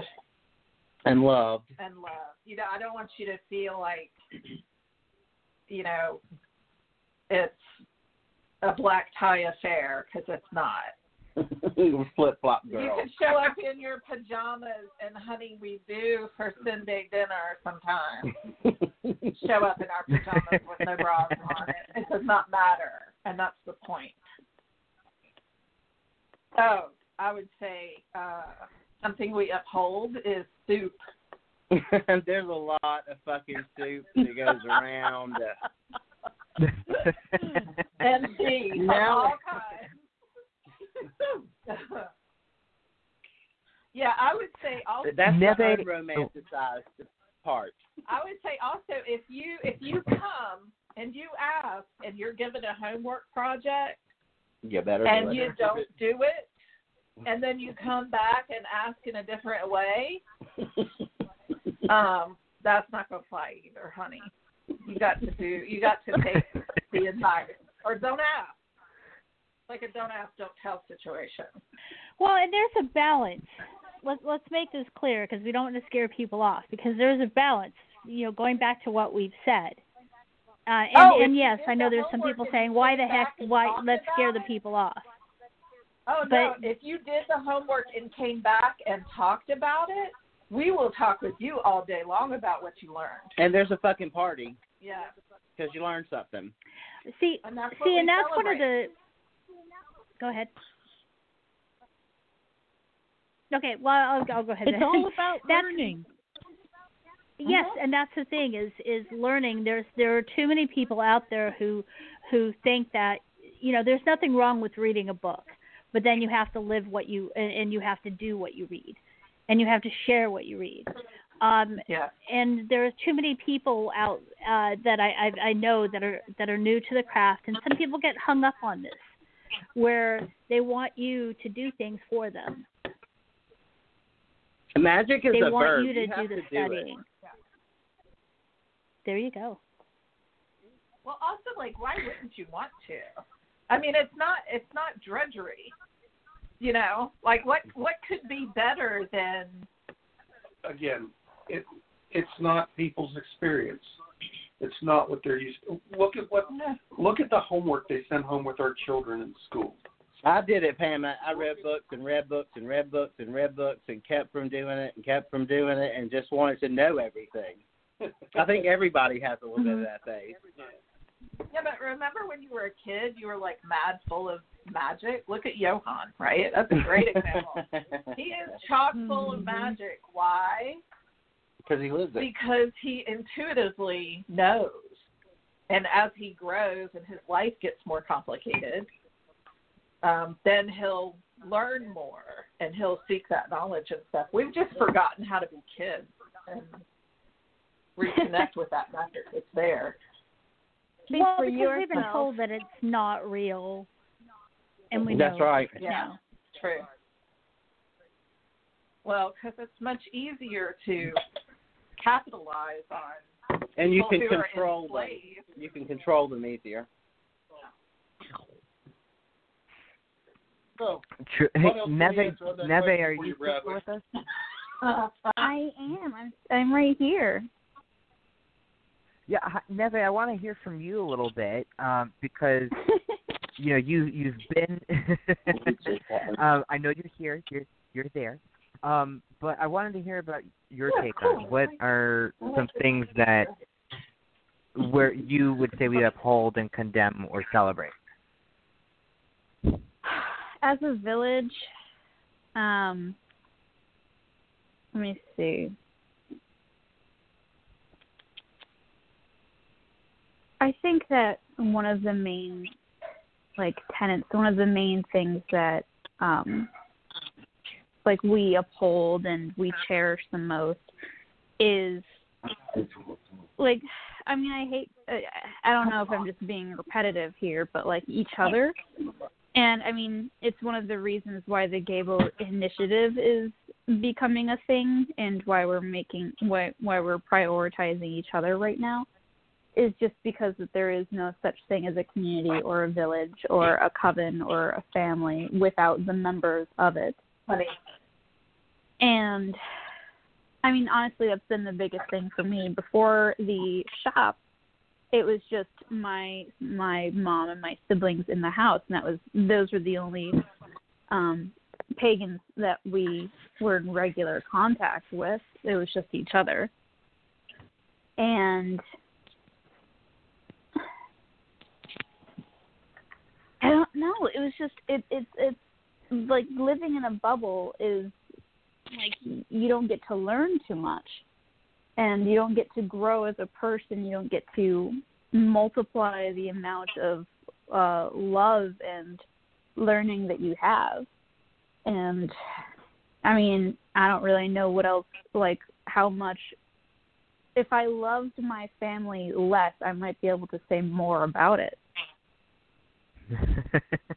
D: and loved.
E: and loved. You know, I don't want you to feel like, you know, it's a black tie affair because it's not. *laughs*
D: Flip flop
E: You
D: girl.
E: could show up in your pajamas and honey, we do for Sunday dinner sometime. *laughs* show up in our pajamas with no bras on it. It does not matter, and that's the point. Oh, I would say uh, something we uphold is soup. *laughs*
D: There's a lot of fucking soup that goes around. *laughs*
E: And tea *laughs*
D: Now-
E: all kinds. yeah, I would say also.
D: that's
C: Never-
D: the unromanticized part.
E: I would say also if you if you come and you ask and you're given a homework project,
D: You better
E: and you don't do it, and then you come back and ask in a different way, *laughs* um, that's not going to fly either, honey. You got to do. You got to take the *laughs* advice, or don't ask. Like a don't ask, don't tell situation.
B: Well, and there's a balance. Let's let's make this clear because we don't want to scare people off. Because there's a balance. You know, going back to what we've said. Uh, and,
E: Oh,
B: and yes, I know there's some people saying, "Why the heck? Why? Let's scare
E: about
B: the people off."
E: Oh no!
B: But-
E: If you did the homework and came back and talked about it, we will talk with you all day long about what you learned.
D: And there's a fucking party
E: Yeah,
D: because you learned something.
B: See,
E: and that's
B: see, and that's one of the. Go ahead. Okay, well, I'll, I'll go ahead.
J: It's all about *laughs*
B: That's-
J: learning.
B: Yes,
E: Uh-huh.
B: and that's the thing is is learning. There's there are too many people out there who who think that you know there's nothing wrong with reading a book, but then you have to live what you and, and you have to do what you read, and you have to share what you read. Um,
E: Yeah.
B: and there's too many people out uh, that I, I I know that are that are new to the craft, and some people get hung up on this, where they want you to do things for them.
D: Magic is
B: they
D: a
B: want
D: verb.
B: you to do the
D: to do
B: studying.
D: it.
B: There you go.
E: Well, also, like, why wouldn't you want to? I mean, it's not it's not drudgery. You know, like what what could be better than
H: again, it it's not people's experience. It's not what they're used. To. Look at what look at the homework they send home with our children in school.
D: I did it, Pam. I I read books and read books and read books and read books and kept from doing it and kept from doing it and just wanted to know everything. *laughs* I think everybody has a little bit of that phase.
E: Yeah, but remember when you were a kid, you were like mad full of magic. Look at Johan, right? That's a great example. *laughs* he is chock full of magic. Why?
D: Because he lives it.
E: Because he intuitively knows. And as he grows and his life gets more complicated, um, then he'll learn more and he'll seek that knowledge and stuff. We've just forgotten how to be kids and reconnect with that magic. It's there.
F: Speak
B: well,
F: for
B: because we've been told that it's not real, and we
D: That's
B: know
D: right.
E: Yeah,
B: now.
E: true. Well, because it's much easier to capitalize on
D: And you can control them. You can control them easier.
H: So,
C: Hey,
H: what else can you
C: Neve,
H: answer on that
C: Neve, are you still with us? *laughs* *laughs*
F: I am. I'm I'm right here.
C: Yeah, hi- Neve, I want to hear from you a little bit um, because *laughs* you know you you've been. *laughs* um, I know you're here. You're you're there. Um, but I wanted to hear about your take on what are some things that where you would say we uphold and condemn or celebrate.
F: As a village, um, let me see. I think that one of the main like tenets, one of the main things that um like we uphold and we cherish the most is like I mean I hate I don't know if I'm just being repetitive here, but like each other. And I mean, it's one of the reasons why the Gable initiative is becoming a thing and why we're making why why we're prioritizing each other right now is just because that there is no such thing as a community or a village or a coven or a family without the members of it. And I mean, honestly, that's been the biggest thing for me. Before the shop, it was just my my mom and my siblings in the house, and that was those were the only um pagans that we were in regular contact with. It was just each other. And I don't know. It was just it it's it's like living in a bubble is like you don't get to learn too much. And you don't get to grow as a person. You don't get to multiply the amount of uh love and learning that you have. And i mean i don't really know what else like how much if i loved my family less i might be able to say more about it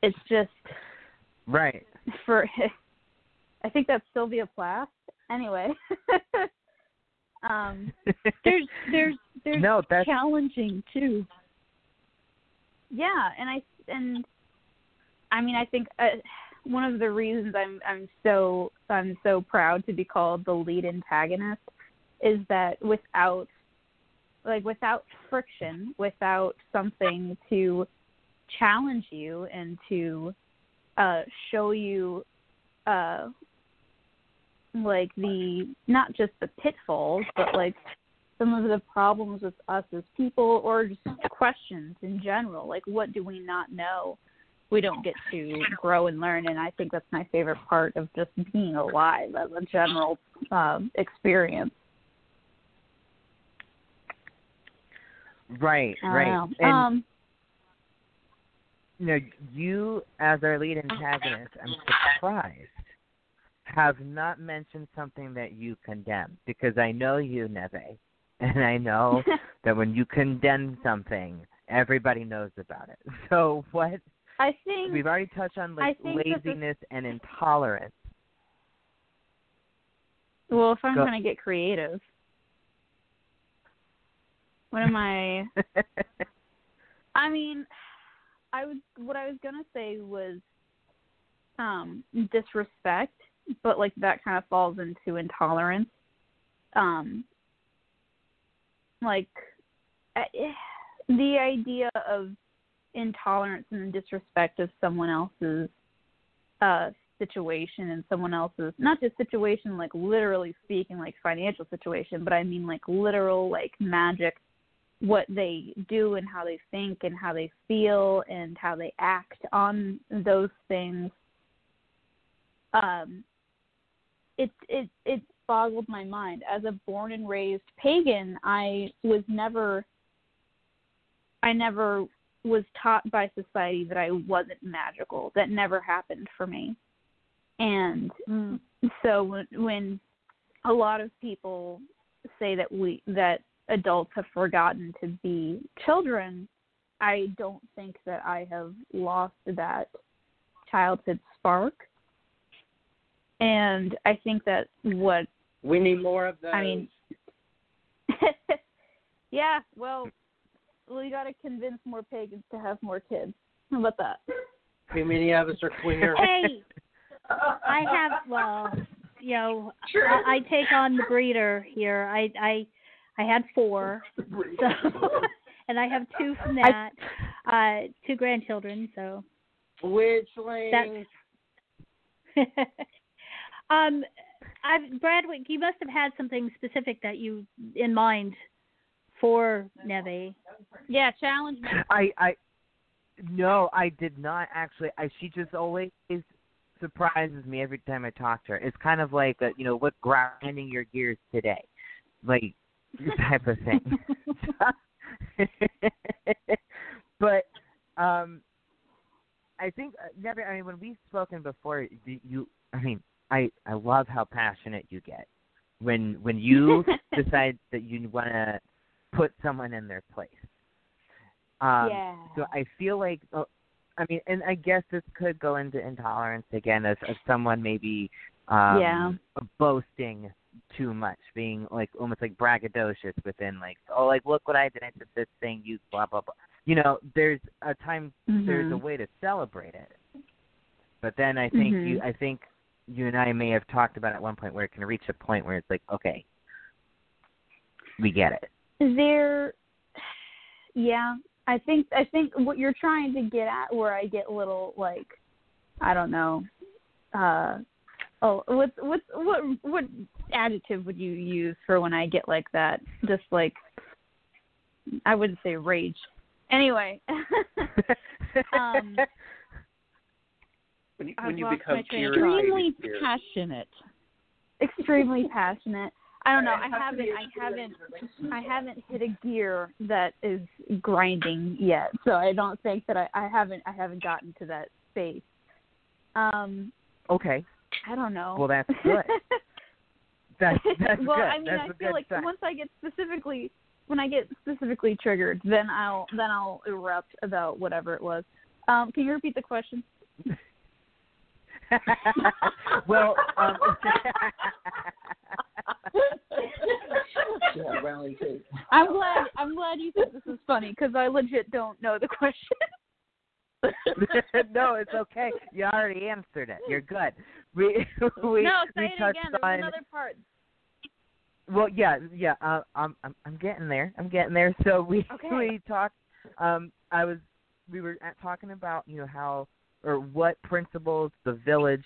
F: it's just *laughs*
C: right.
F: for *laughs* I think that's Sylvia Plath. Anyway. *laughs* um
J: There's there's there's
C: no, that's
J: challenging too.
F: yeah, and I and I mean I think uh, one of the reasons I'm I'm so I'm so proud to be called the lead antagonist is that without like without friction, without something to challenge you and to uh show you uh like the not just the pitfalls but like some of the problems with us as people or just questions in general like what do we not know we don't get to grow and learn and i think that's my favorite part of just being alive as a general um experience
C: right, right.
F: know.
C: And
F: um
C: you know, you as our lead antagonist, I'm surprised, have not mentioned something that you condemn because I know you, Neve, and I know *laughs* that when you condemn something, everybody knows about it. *laughs* So what
F: i think
C: we've already touched on like
F: I think the-
C: laziness and intolerance.
F: well if i'm
C: Go-
F: going to get creative what am i *laughs* I mean, I was what I was gonna say was um disrespect, but like that kind of falls into intolerance. Um like I- *sighs* the idea of intolerance and disrespect of someone else's uh situation and someone else's not just situation like literally speaking like financial situation, but I mean like literal like magic what they do and how they think and how they feel and how they act on those things um it it it boggled my mind. As a born and raised pagan i was never i never was taught by society that i wasn't magical. That never happened for me. And so when when a lot of people say that we that adults have forgotten to be children, I don't think that I have lost that childhood spark. And I think that what
D: We need more of those.
F: I mean *laughs* Yeah, well we gotta convince more pagans to have more kids. How about that?
D: too many of us are queer. *laughs*
B: Hey, I have well, you know, I, I take on the breeder here. I I I had four, *laughs* so *laughs* and I have two *laughs* from that, uh, two grandchildren. So,
D: Witchling.
B: um, I've Bradwick, you must have had something specific that you in mind for Neve.
F: Yeah, challenge me.
C: I I no, I did not actually. I she just always surprises me every time I talk to her. It's kind of like a, you know what grinding your gears today, like *laughs* type of thing. *laughs* but um, I think uh, never. I mean, when we've spoken before, you, you I mean, I I love how passionate you get when when you *laughs* decide that you want to put someone in their place. Um,
F: yeah.
C: So I feel like, uh, I mean, and I guess this could go into intolerance again as, as someone maybe um,
F: Yeah.
C: boasting too much, being like almost like braggadocious within like, oh, like look what I did, I did this thing, you blah blah blah. You know, there's a time, there's a
F: Mhm.
C: way to celebrate it, but then I think you,
F: Mhm.
C: I think you and I may have talked about at one point where it can reach a point where it's like, okay, we get it.
F: there yeah i think i think what you're trying to get at where i get a little like i don't know uh oh what's what's what what adjective would you use for when i get like that just like i wouldn't say rage anyway *laughs* um
H: when you, when you become
F: my train of
H: teary,
F: thought.
J: Extremely passionate.
F: extremely passionate I don't know. I haven't. I haven't. I haven't hit a gear that is grinding yet, so I don't think that I. I haven't. I haven't gotten to that space. Um,
C: Okay.
F: I don't know.
C: Well, that's good. *laughs* That's that's
F: well,
C: good.
F: I mean,
C: that's
F: I
C: a
F: feel like
C: sign.
F: once I get specifically, when I get specifically triggered, then I'll then I'll erupt about whatever it was. Um, can you repeat the question? *laughs*
C: well, um,
D: yeah, rally too.
F: I'm glad. I'm glad you think this is funny because I legit don't know the question. *laughs*
C: no, it's okay. You already answered it. You're good. We *laughs* we
F: no, say
C: we
F: it
C: touched
F: again. There's
C: on
F: another part.
C: well, yeah, yeah. Uh, I'm I'm I'm getting there. I'm getting there. So we *laughs*
F: Okay.
C: we talked. Um, I was we were at, talking about you know how or what principles the village,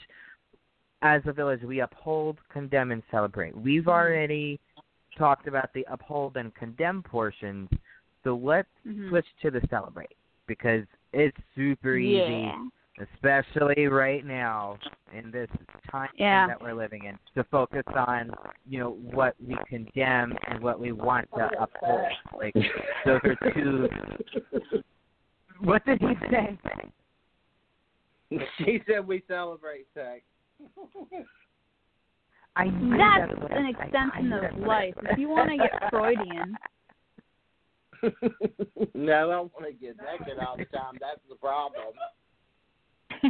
C: as a village, we uphold, condemn, and celebrate. We've
F: Mm-hmm.
C: already talked about the uphold and condemn portions. So let's
F: Mhm.
C: switch to the celebrate because it's super easy
F: Yeah.
C: especially right now in this time
F: Yeah.
C: that we're living in, to focus on you know what we condemn and what we want to uphold. Like those are two. What did he say? *laughs*
D: she said we celebrate sex.
C: I knew
F: That's an
C: I- I- I
F: extension of
C: that's what I
F: life. If you want to get Freudian, *laughs*
D: no, I don't want to get naked all the time. That's the problem. *laughs*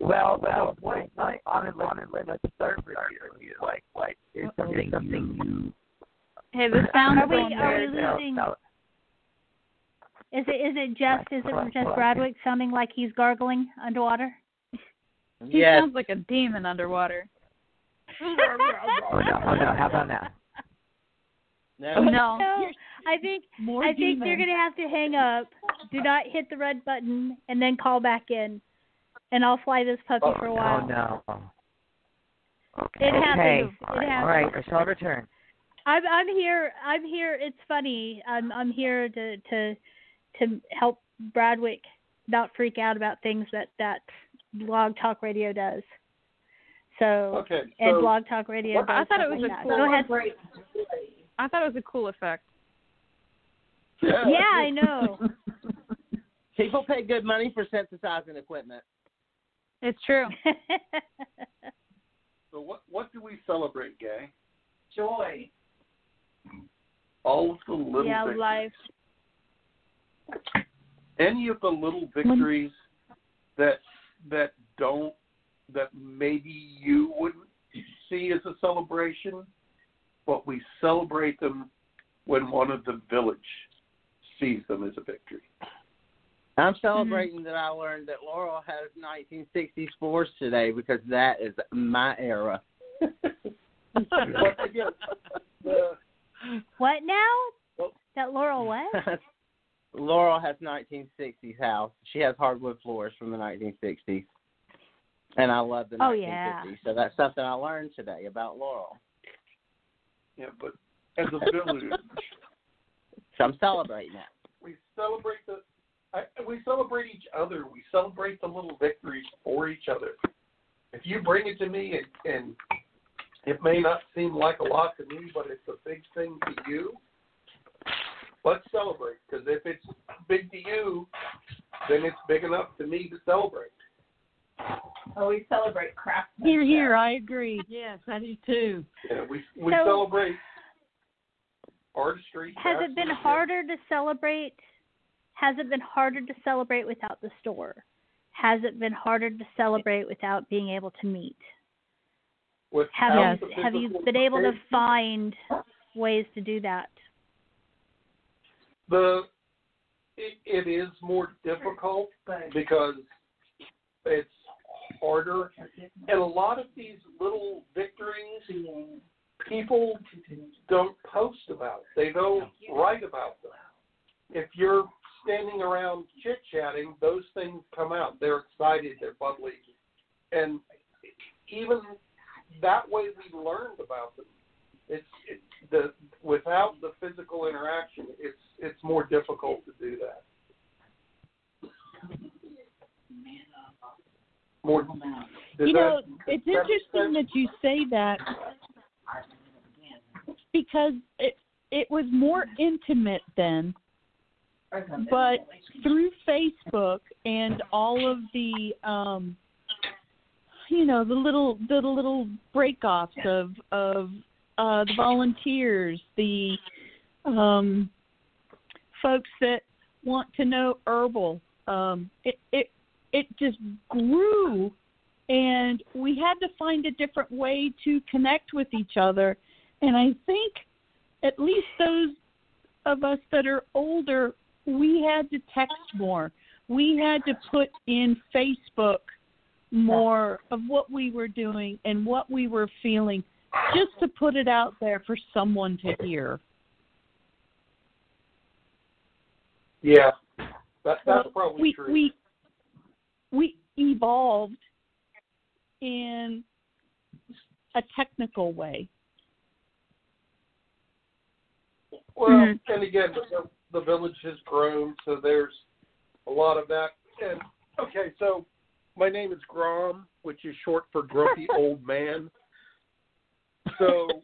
C: well, well, what, like, honestly, honestly, let's start with you. Like, like, there's something, something you.
F: hey, the sound
B: Are we-
F: going
B: are we
F: there.
B: losing- Is it is it just is it just Bradwick sounding like he's gargling underwater?
F: He
D: Yes.
F: sounds like a demon underwater. *laughs*
C: Oh no, oh no, how about now?
D: No.
F: Oh,
B: no, *laughs*
F: No,
B: I think
F: more
B: I think you're gonna have to hang up. Do not hit the red button and then call back in, and I'll fly this puppy for a while.
C: Oh
B: while.
C: no.
B: It
C: okay.
B: happens. It
C: right,
B: happens.
C: all right, I shall return.
B: I'm I'm here. I'm here. It's funny. I'm I'm here to to to help Bradwick not freak out about things that that Blog Talk Radio does. So
H: Okay,
B: and
H: so
B: Blog Talk Radio.
F: I
B: does
F: thought it was
B: like
F: a cool-
B: Go ahead.
F: I thought it was a cool effect.
B: Yeah, I know. *laughs*
D: People pay good money for synthesizing equipment.
F: It's true. *laughs*
H: so what what do we celebrate, Gay?
E: Joy.
H: All of the little
F: yeah,
H: victories.
F: life.
H: Any of the little victories that that don't that maybe you wouldn't see as a celebration, but we celebrate them when one of the village sees them as a victory.
D: I'm mm-hmm. celebrating that I learned that Laurel has 1960s force today because that is my era.
H: but again, the,
B: what now?
H: Well-
B: that Laurel what? *laughs*
D: Laurel has 1960s house. She has hardwood floors from the 1960s. And I love the 1950s.
B: Oh, yeah.
D: So that's something I learned today about Laurel.
H: Yeah, but as a village,
D: So I'm celebrating that.
H: we celebrate the I, we celebrate each other. We celebrate the little victories for each other. If you bring it to me and, and it may not seem like a lot to me, but it's a big thing to you, let's celebrate. Because if it's big to you, then it's big enough to me to celebrate.
E: Oh, we celebrate craftsmanship.
J: Here, here, I agree. Yes, I do too.
H: You know, we we
B: So-
H: celebrate artistry.
B: Has it been
H: craftsmanship.
B: harder to celebrate? Has it been harder to celebrate without the store? Has it been harder to celebrate without being able to meet?
H: Without
B: Have you have you
H: physical
B: been able to find ways to do that?
H: the it, it is more difficult because it's harder. And a lot of these little victories people don't post about. They don't write about them. If you're standing around chit chatting those things come out. They're excited. They're bubbly. And even that way we learned about them. It's it, the without the physical interaction it's it's more difficult to do that more
J: you know, it's
H: does that make
J: interesting that you say that because it it was more intimate then, but through Facebook and all of the um you know the little the little breakoffs of of uh the volunteers the um folks that want to know herbal. Um, it it it just grew, and we had to find a different way to connect with each other. And I think at least those of us that are older, we had to text more. We had to put in Facebook more of what we were doing and what we were feeling just to put it out there for someone to hear.
H: Yeah, that, that's probably
J: we,
H: true.
J: We we evolved in a technical way.
H: Well,
J: Mhm.
H: and again, the, the village has grown, so there's a lot of that. And okay, so my name is Grom, which is short for grumpy *laughs* old man. So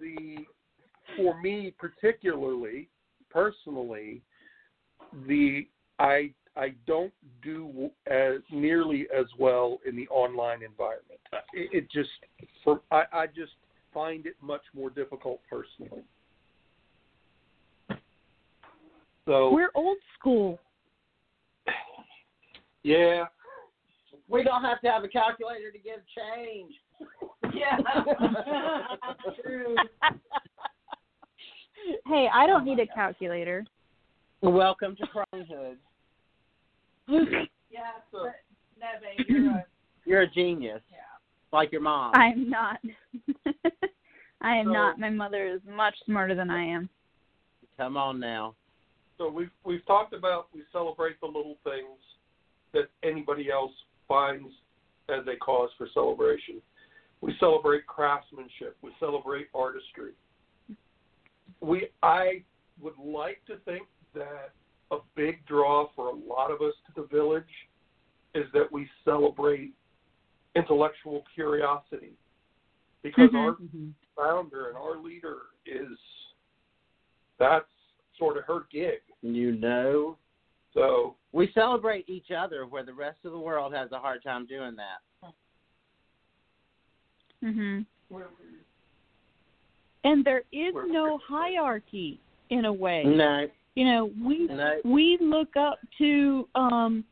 H: the for me particularly, personally, the I I don't do as nearly as well in the online environment. It, it just for I, I just find it much more difficult personally. So
J: We're old school.
H: yeah,
D: We don't have to have a calculator to give change. *laughs*
E: Yeah. *laughs* True. *laughs*
F: Hey, I don't need a calculator.
D: Welcome to Cronehood.
E: Yeah, but Neve, you're a *clears throat*
D: You're a genius,
E: yeah.
D: like your mom.
F: I'm not. *laughs* I am
H: So-
F: not. My mother is much smarter than I am.
D: Come on now.
H: so we've we've talked about we celebrate the little things that anybody else finds as a cause for celebration. We celebrate craftsmanship. We celebrate artistry. We I would like to think that a big draw for a lot of us to the village is that we celebrate intellectual curiosity because
F: Mhm.
H: our founder and our leader is that's sort of her gig.
D: You know,
H: So
D: we celebrate each other where the rest of the world has a hard time doing that.
F: Mhm.
J: And there is no hierarchy in a way.
D: No,
J: You know, we
D: no.
J: we look up to um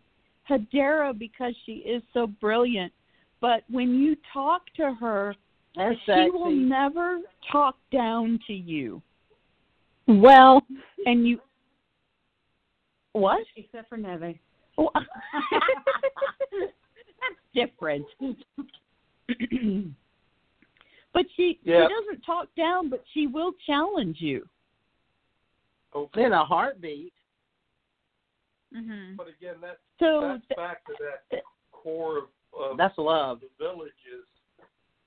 J: Hedera because she is so brilliant. But when you talk to her,
D: That's
J: she will never talk down to you.
F: Well,
J: And you what?
I: Except for Neve.
J: Oh, *laughs* That's different. *clears throat* but she
H: Yeah.
J: she doesn't talk down, but she will challenge you.
H: Okay.
D: In a heartbeat.
F: mhm.
H: But again, that
J: So
H: that's
J: th-
H: back to that core of, of
D: That's love.
H: the village is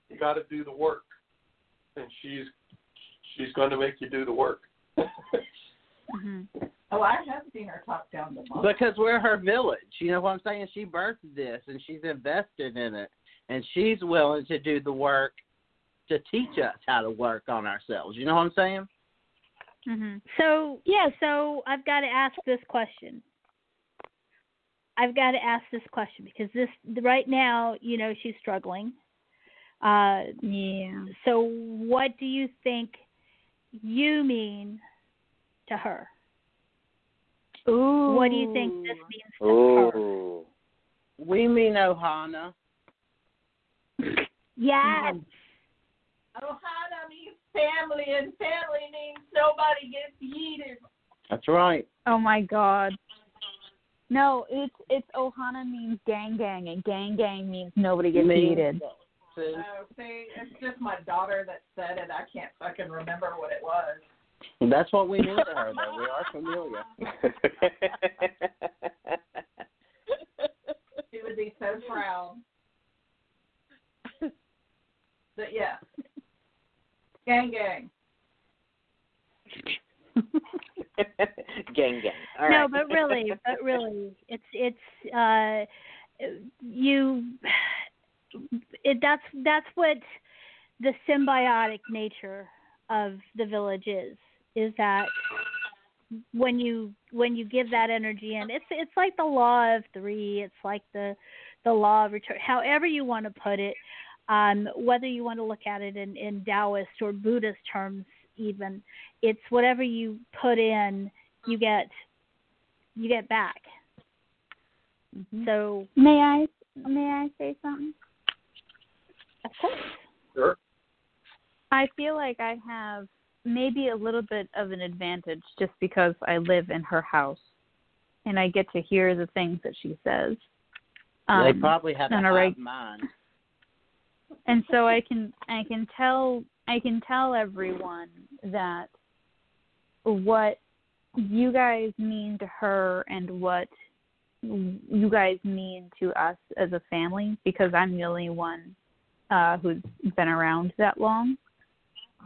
H: you got to do the work, and she's she's going to make you do the work.
F: Mhm.
E: Oh, I have seen her talk down the most.
D: Because we're her village. You know what I'm saying? She birthed this and she's invested in it. And she's willing to do the work to teach us how to work on ourselves. You know what I'm saying?
F: Mhm.
B: So yeah, so I've got to ask this question. I've got to ask this question because this right now, you know, she's struggling. Uh,
F: Yeah.
B: so what do you think you mean to her?
F: Ooh.
B: What do you think this means to her?
D: We mean Ohana. *laughs*
B: Yes.
E: Ohana means family, and family means nobody gets yeeted.
D: That's right.
F: Oh my god. No, it's it's Ohana means gang gang, and gang gang means nobody gets
D: Me-
F: needed.
D: See?
E: Oh, see, it's just my daughter that said it. I can't fucking remember what it was.
D: That's what we mean to her, though. We are familiar.
E: She would be so proud. But yeah, gang gang. *laughs*
D: gang, gang. All
B: no,
D: right.
B: but really, but *laughs* really, it's it's uh you it that's that's what the symbiotic nature of the village is is that when you when you give that energy in it's it's like the law of 3 it's like the the law of return however you want to put it um whether you want to look at it in in Taoist or Buddhist terms even it's whatever you put in you get you get back.
J: Mhm.
B: So
F: May I may I say something?
B: of course,
H: Sure.
F: I feel like I have maybe a little bit of an advantage just because I live in her house and I get to hear the things that she says. Um,
D: they probably have a
F: on a
D: hive mind.
F: And so I can I can tell I can tell everyone that what you guys mean to her and what you guys mean to us as a family because I'm the only one uh who's been around that long.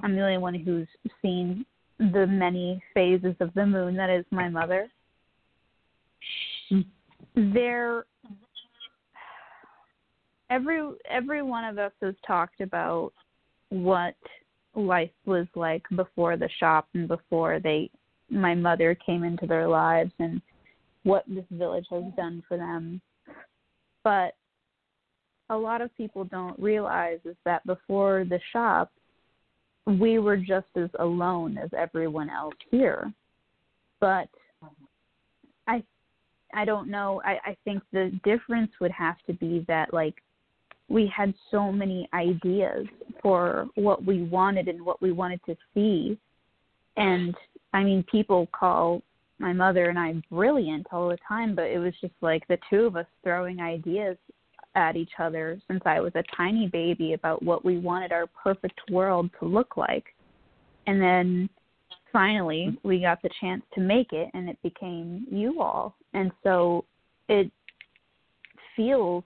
F: I'm the only one who's seen the many phases of the moon that is my mother. There every every one of us has talked about what life was like before the shop and before they my mother came into their lives and what this village has done for them. But a lot of people don't realize is that before the shop we were just as alone as everyone else here. But i i don't know. I i think the difference would have to be that like we had so many ideas for what we wanted and what we wanted to see. And I mean, people call my mother and I brilliant all the time, but it was just like the two of us throwing ideas at each other since I was a tiny baby about what we wanted our perfect world to look like. And then finally, we got the chance to make it, and it became you all. And so it feels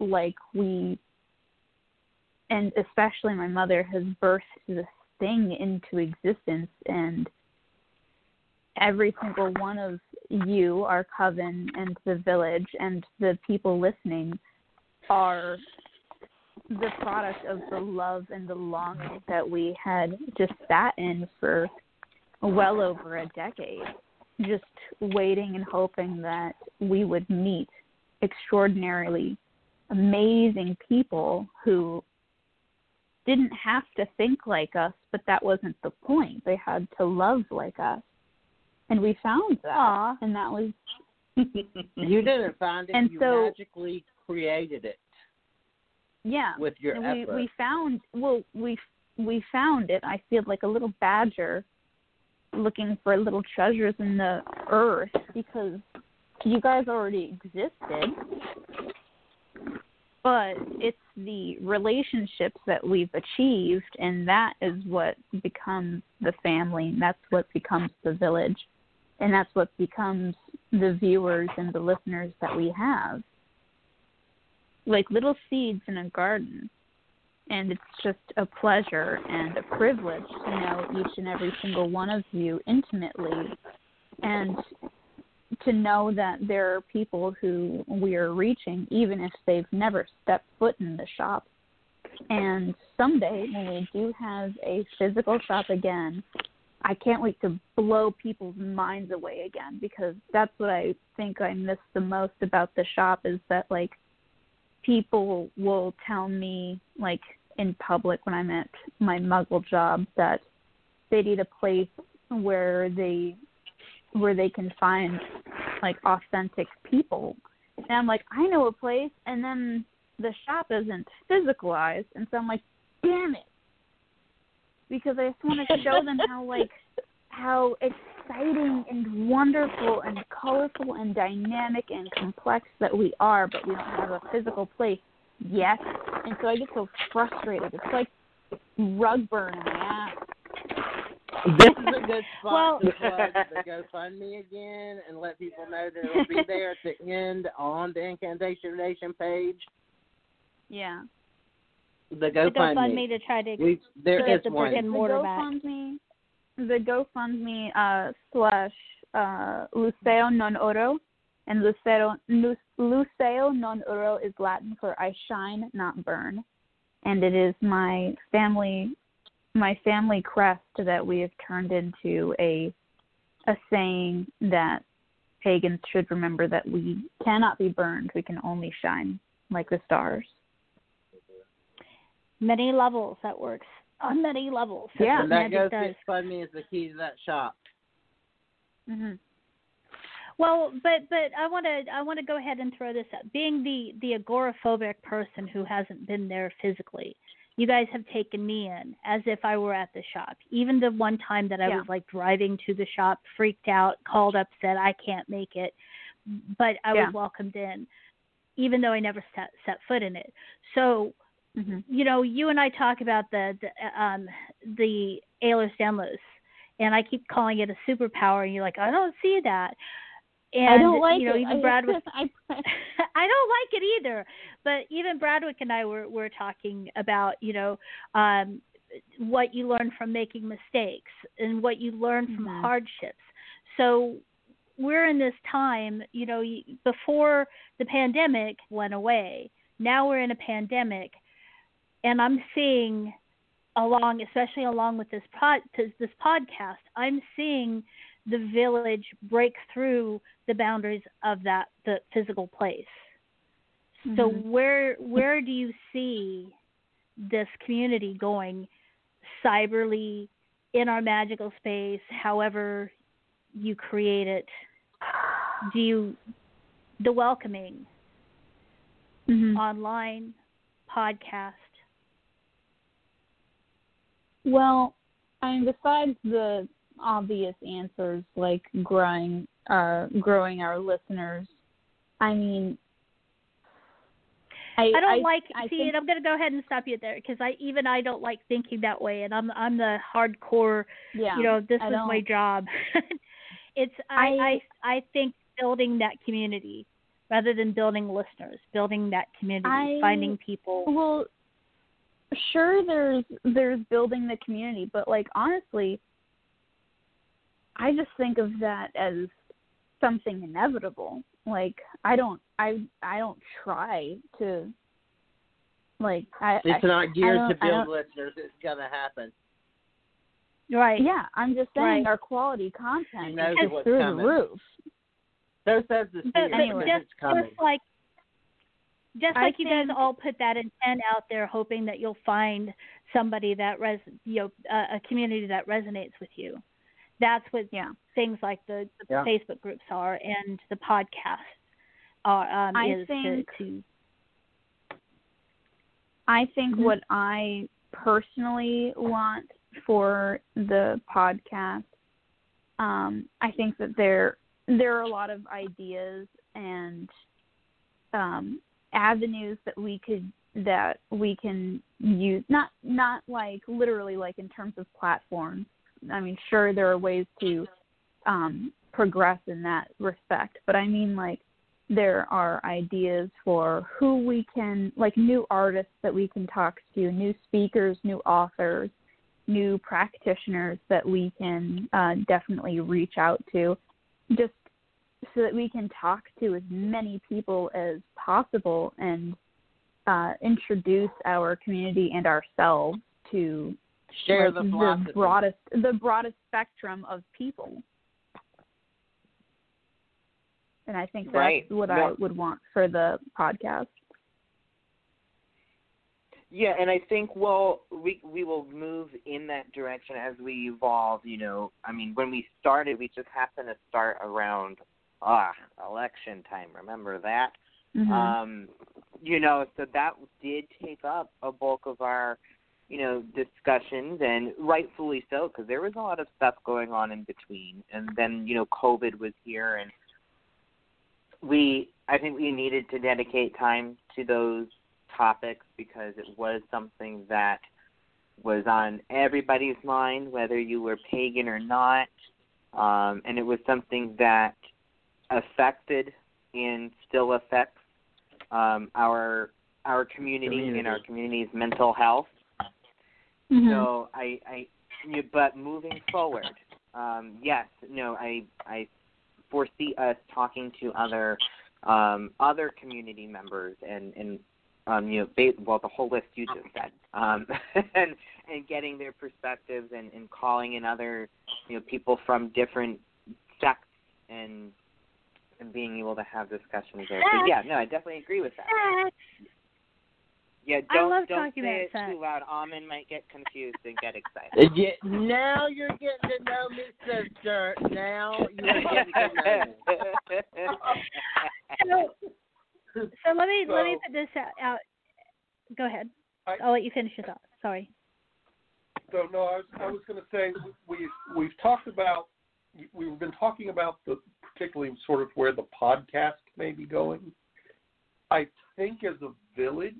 F: like we and especially my mother has birthed this thing into existence and every single one of you our coven and the village and the people listening are the product of the love and the longing that we had just sat in for well over a decade just waiting and hoping that we would meet extraordinarily amazing people who didn't have to think like us, but that wasn't the point. They had to love like us. And we found that.
B: Aw.
F: And that was *laughs*
D: You didn't find it.
F: And
D: you
F: so-
D: magically created it
F: yeah.
D: with your
F: And we we found well we we found it. I feel like a little badger looking for little treasures in the earth because you guys already existed. But it's the relationships that we've achieved, and that is what becomes the family, and that's what becomes the village, and that's what becomes the viewers and the listeners that we have. Like little seeds in a garden. And it's just a pleasure and a privilege to know each and every single one of you intimately and to know that there are people who we are reaching even if they've never stepped foot in the shop. And someday when we do have a physical shop again, I can't wait to blow people's minds away again because that's what I think I miss the most about the shop is that like people will tell me like in public when I'm at my muggle job that they need a place where they where they can find like authentic people. And I'm like, I know a place and then the shop isn't physicalized and so I'm like, damn it because I just want to show them how *laughs* like how exciting and wonderful and colorful and dynamic and complex that we are, but we don't have a physical place yet. And so I get so frustrated. It's like rug burn ass.
D: This is a *laughs* good spot
B: Well-
D: to *laughs* plug the GoFundMe again and let people know that it'll be *laughs* there at the end on the Incantation Nation page.
F: Yeah.
D: The
B: The
D: GoFundMe.
B: GoFundMe to try to
D: We there
B: get
D: is
B: the
D: one.
B: brick and
F: the
B: mortar back.
F: GoFundMe, the GoFundMe uh, slash uh, Luceo non oro, and Luceo Lu- Luceo non oro is Latin for I shine, not burn, and it is my family my family crest that we have turned into a a saying that pagans should remember that we cannot be burned, we can only shine like the stars.
B: Many levels that works on many levels.
F: Yeah.
B: what
D: And that
B: magic does.
D: GoFundMe is the key to that shop.
F: hmm
B: Well, but but I want to I want to go ahead and throw this up. Being the the agoraphobic person who hasn't been there physically, you guys have taken me in as if I were at the shop. Even the one time that I
F: Yeah.
B: was like driving to the shop, freaked out, called up, said I can't make it, but I
F: Yeah.
B: was welcomed in, even though I never set set foot in it. So
F: hmm
B: you know, you and I talk about the the um the Ehlers Danlos, and I keep calling it a superpower, and you're like, I don't see that. And
F: I don't like
B: you know,
F: it.
B: even
F: I, *laughs*
B: Bradwick.
F: I, *laughs*
B: I don't like it either. But even Bradwick and I were were talking about, you know, um what you learn from making mistakes and what you learn from
F: Mhm.
B: hardships. So we're in this time, you know, before the pandemic went away. Now we're in a pandemic, and I'm seeing along, especially along with this pod, this podcast, I'm seeing the village break through the boundaries of that the physical place. So
F: Mhm.
B: where where do you see this community going cyberly in our magical space, however you create it? Do you the welcoming
F: Mhm.
B: online podcast?
F: Well, I mean, besides the obvious answers like growing, uh, growing our listeners, I mean, I,
B: I don't like
F: I
B: see,
F: think-
B: and I'm going to go ahead and stop you there because I even I don't like thinking that way, and I'm I'm the hardcore.
F: yeah,
B: you know, this
F: I
B: is my job. *laughs* it's I,
F: I-
B: I I think building that community rather than building listeners, building that community,
F: I-
B: finding people.
F: Well, sure, there's there's building the community, but like honestly, I just think of that as something inevitable. Like I don't I I don't try to like I
D: It's
F: I,
D: not geared
F: don't-
D: to build listeners. It's gonna happen.
B: Right.
F: yeah, I'm just saying
B: Right.
F: our quality content
D: knows
F: is
D: what's
F: through
D: coming.
F: the roof.
D: So says the
B: But,
F: Anyway.
B: just
D: it's coming.
B: just like just
F: I
B: like you guys all put that intent out there, hoping that you'll find somebody that res you know a, a community that resonates with you. That's what
F: Yeah.
B: things like the, the
D: Yeah.
B: Facebook groups are and the podcast are um,
F: I
B: is
F: think-
B: to, to
F: I think
B: Mhm.
F: what I personally want for the podcast, um, I think that there there are a lot of ideas and um, avenues that we could that we can use. Not not like literally like in terms of platforms. I mean, sure there are ways to um, progress in that respect, but I mean like there are ideas for who we can like new artists that we can talk to new speakers new authors new practitioners that we can uh, definitely reach out to just so that we can talk to as many people as possible and uh, introduce our community and ourselves to
D: Share
F: like,
D: the philosophy.
F: broadest the broadest spectrum of people and I think that's
C: Right.
F: what I would want for the podcast.
C: Yeah, and I think well we we will move in that direction as we evolve. You know, I mean, when we started, we just happened to start around ah election time. Remember that?
F: Mhm.
C: Um, you know, so that did take up a bulk of our, you know, discussions, and rightfully so, because there was a lot of stuff going on in between, and then you know, COVID was here, and we, I think we needed to dedicate time to those topics because it was something that was on everybody's mind, whether you were pagan or not, um, and it was something that affected and still affects um, our our community, and our community's mental health.
F: Mhm.
C: So I, I, but moving forward, um, yes, no, I, I foresee us talking to other, um, other community members and and um, you know, well, the whole list you just said, um, *laughs* and and getting their perspectives and and calling in other, you know, people from different sects and and being able to have discussions there. So yeah, no, I definitely agree with that.
I: Yeah,
B: I
I: don't
B: love
I: don't
B: talking
I: say
B: about
I: it
B: sex.
I: too loud. Amen might get confused and get excited.
D: Uh, yeah, now you're getting to know me, sister. Now you're getting to know me. *laughs*
B: So, so let me let me put this out. out. Go ahead.
H: I-
B: I'll let you finish your thought. Sorry.
H: So no, I was I was going to say we we've talked about we've been talking about the particularly sort of where the podcast may be going. I think as a village,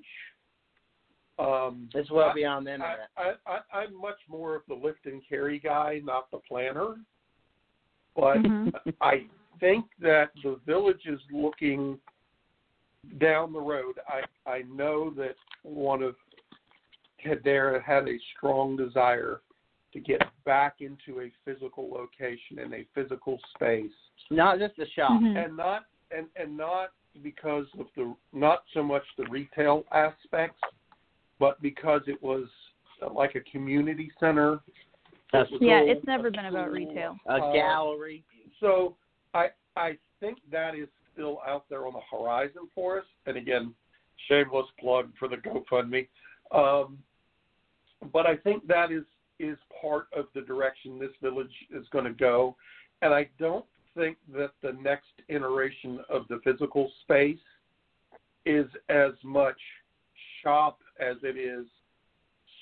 H: um,
D: It's well
H: I-
D: beyond the
H: I,
D: internet.
H: I, I, I'm much more of the lift and carry guy, not the planner. But
B: Mhm.
H: I think that the village is looking down the road. I I know that one of Hedera had a strong desire to get back into a physical location and a physical space,
D: Not just the shop.
B: Mhm.
H: and not and and not because of the not so much the retail aspects, but because it was like a community center.
D: That's
H: It
F: Yeah,
H: all-
F: it's never been about retail.
D: A
H: Uh,
D: gallery.
H: So I I think that is still out there on the horizon for us. And again, shameless plug for the GoFundMe. Um, but I think that is is part of the direction this village is going to go. And I don't think that the next iteration of the physical space is as much shop as it is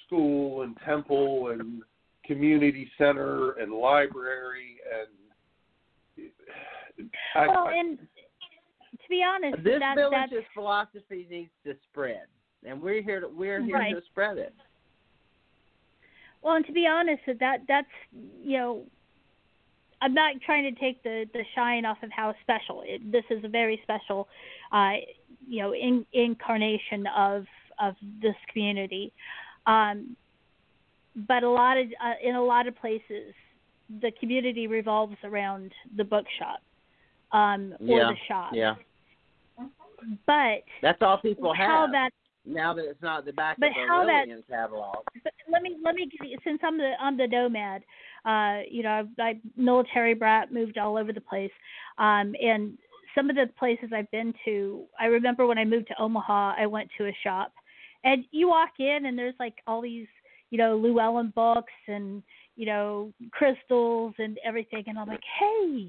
H: school and temple and community center and library and I,
B: well,
H: I-
B: and to be honest,
D: This
B: that,
D: village's
B: that's
D: philosophy needs to spread, and we're here. To, we're here
B: Right.
D: to spread it.
B: well, and to be honest, that that that's you know, I'm not trying to take the the shine off of how special it, this is. A very special, uh, you know, in, incarnation of of this community. Um, but a lot of uh, in a lot of places, the community revolves around the bookshop um, or
D: Yeah,
B: the shop.
D: Yeah,
B: But
D: that's all people
B: how
D: have
B: that
D: now that it's not the back
B: But
D: of a
B: how that-
D: catalog.
B: but let me let me give you since I'm the I'm the nomad, uh, you know, I, I military brat moved all over the place, um, and some of the places I've been to, I remember when I moved to Omaha, I went to a shop, and you walk in and there's like all these, you know, Llewellyn books and you know crystals and everything, and I'm like, hey,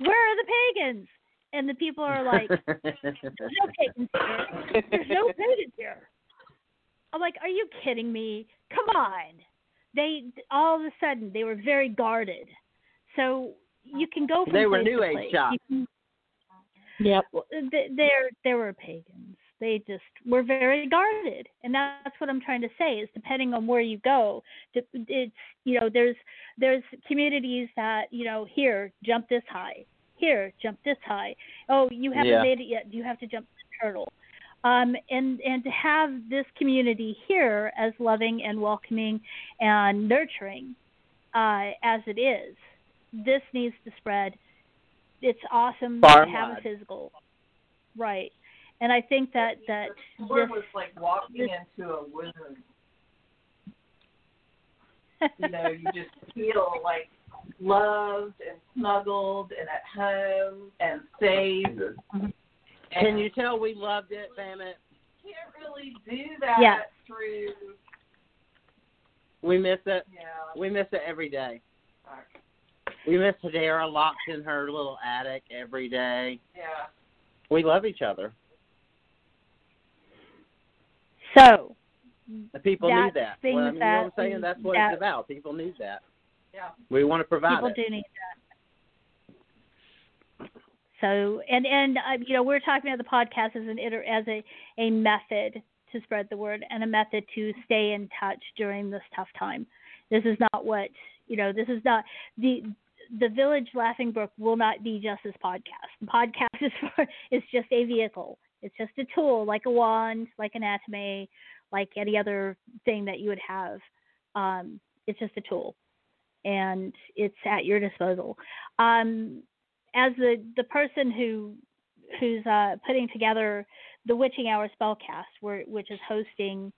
B: where are the pagans? And the people are like, there's no pagans here. There's no pagans here. I'm like, are you kidding me? Come on. They all of a sudden they were very guarded. So you can go from
D: They were
B: place
D: New
B: to
D: Age
B: place.
D: shops.
J: Yep.
B: well, th- there there were pagans. They just were very guarded, and that's what I'm trying to say. Is depending on where you go, it's you know there's there's communities that you know here jump this high, here jump this high. Oh, you haven't
D: Yeah.
B: made it yet. You have to jump the turtle. Um, and and to have this community here as loving and welcoming and nurturing uh, as it is, this needs to spread. It's awesome
D: Far
B: to have a physical, right? And I think that that
E: Or
B: this
E: was like walking
B: this-
E: into a womb. *laughs* You know, you just feel like loved and snuggled and at home and safe.
D: Can you tell we loved it, damn it?
E: can't really do that
B: Yeah.
E: through
D: We miss it.
E: yeah.
D: We miss it every day. We miss Hedera locked in her little attic every day.
E: Yeah.
D: We love each other.
B: So
D: The people need that. Well, I mean, you know what I'm saying?
B: we-
D: That's what
B: that-
D: it's about. People need that.
E: Yeah.
D: We want to provide
B: people
D: it.
B: do need that. So and and uh, you know we're talking about the podcast as an iter- as a a method to spread the word and a method to stay in touch during this tough time. This is not what you know. This is not the the Village Laughingbrook will not be just this podcast. The podcast is for is just a vehicle. It's just a tool, like a wand, like an athame, like any other thing that you would have. Um, it's just a tool, and it's at your disposal. Um, as the the person who who's uh, putting together the Witching Hour spellcast, which is hosting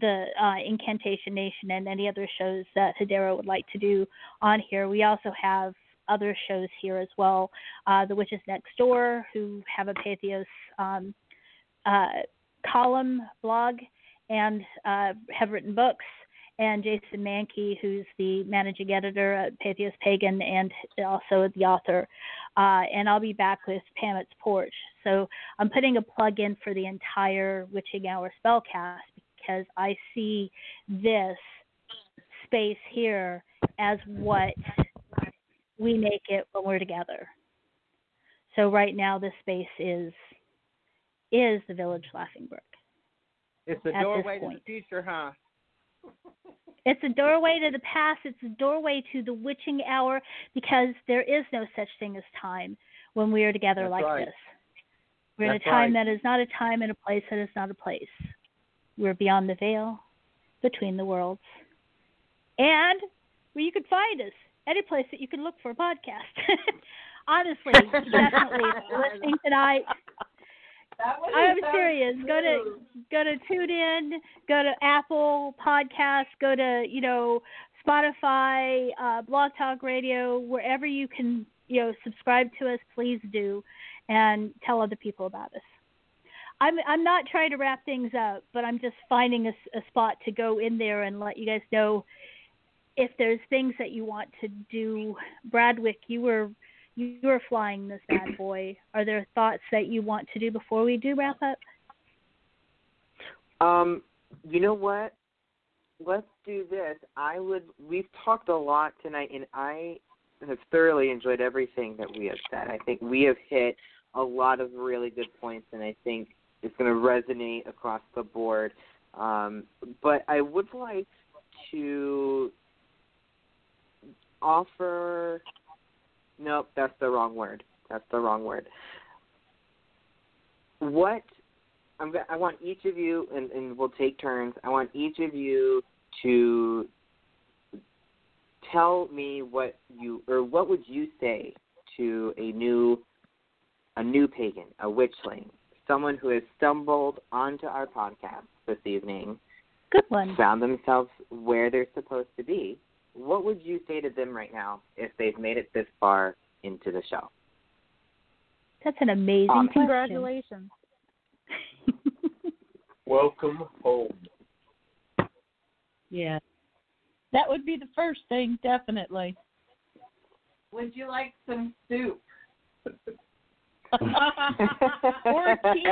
B: the uh, Incantation Nation and any other shows that Hedera would like to do on here. We also have other shows here as well. Uh, the Witches Next Door, who have a Patheos um, uh, column blog and uh, have written books. And Jason Mankey, who's the managing editor at Patheos Pagan and also the author. Uh, and I'll be back with Pamet's Porch. So I'm putting a plug in for the entire Witching Hour spellcast because I see this space here as what we make it when we're together. So right now this space is is the village Laughingbrook.
D: It's the doorway to the future, huh? *laughs*
B: It's a doorway to the past. It's a doorway to the witching hour because there is no such thing as time when we are together
D: That's
B: like
D: right.
B: this. We're in a time
D: right.
B: that is not a time and a place that is not a place. We're beyond the veil, between the worlds, and where you can find us. Any place that you can look for a podcast. *laughs* Honestly, definitely, *laughs* listening tonight,
E: That
B: I'm serious. Go to go to TuneIn, go to Apple Podcasts, go to you know Spotify, uh, Blog Talk Radio, wherever you can you know subscribe to us. Please do, and tell other people about us. I'm I'm not trying to wrap things up, but I'm just finding a spot to go in there and let you guys know if there's things that you want to do. Bradwick, you were you were flying this bad *clears throat* boy. Are there thoughts that you want to do before we do wrap up?
C: Um, you know what? Let's do this. I would. We've talked a lot tonight, and I have thoroughly enjoyed everything that we have said. I think we have hit a lot of really good points, and I think it's going to resonate across the board. Um, but I would like to offer. Nope, that's the wrong word. That's the wrong word. What I'm I want each of you, and, and we'll take turns. I want each of you to tell me what you or what would you say to a new a new pagan, a witchling, someone who has stumbled onto our podcast this evening,
B: Good one.
C: found themselves where they're supposed to be. What would you say to them right now if they've made it this far into the show?
B: That's an amazing
C: Um.
F: Congratulations.
H: Welcome home.
J: Yeah. That would be the first thing, definitely.
E: Would you like some soup? *laughs*
J: or tea.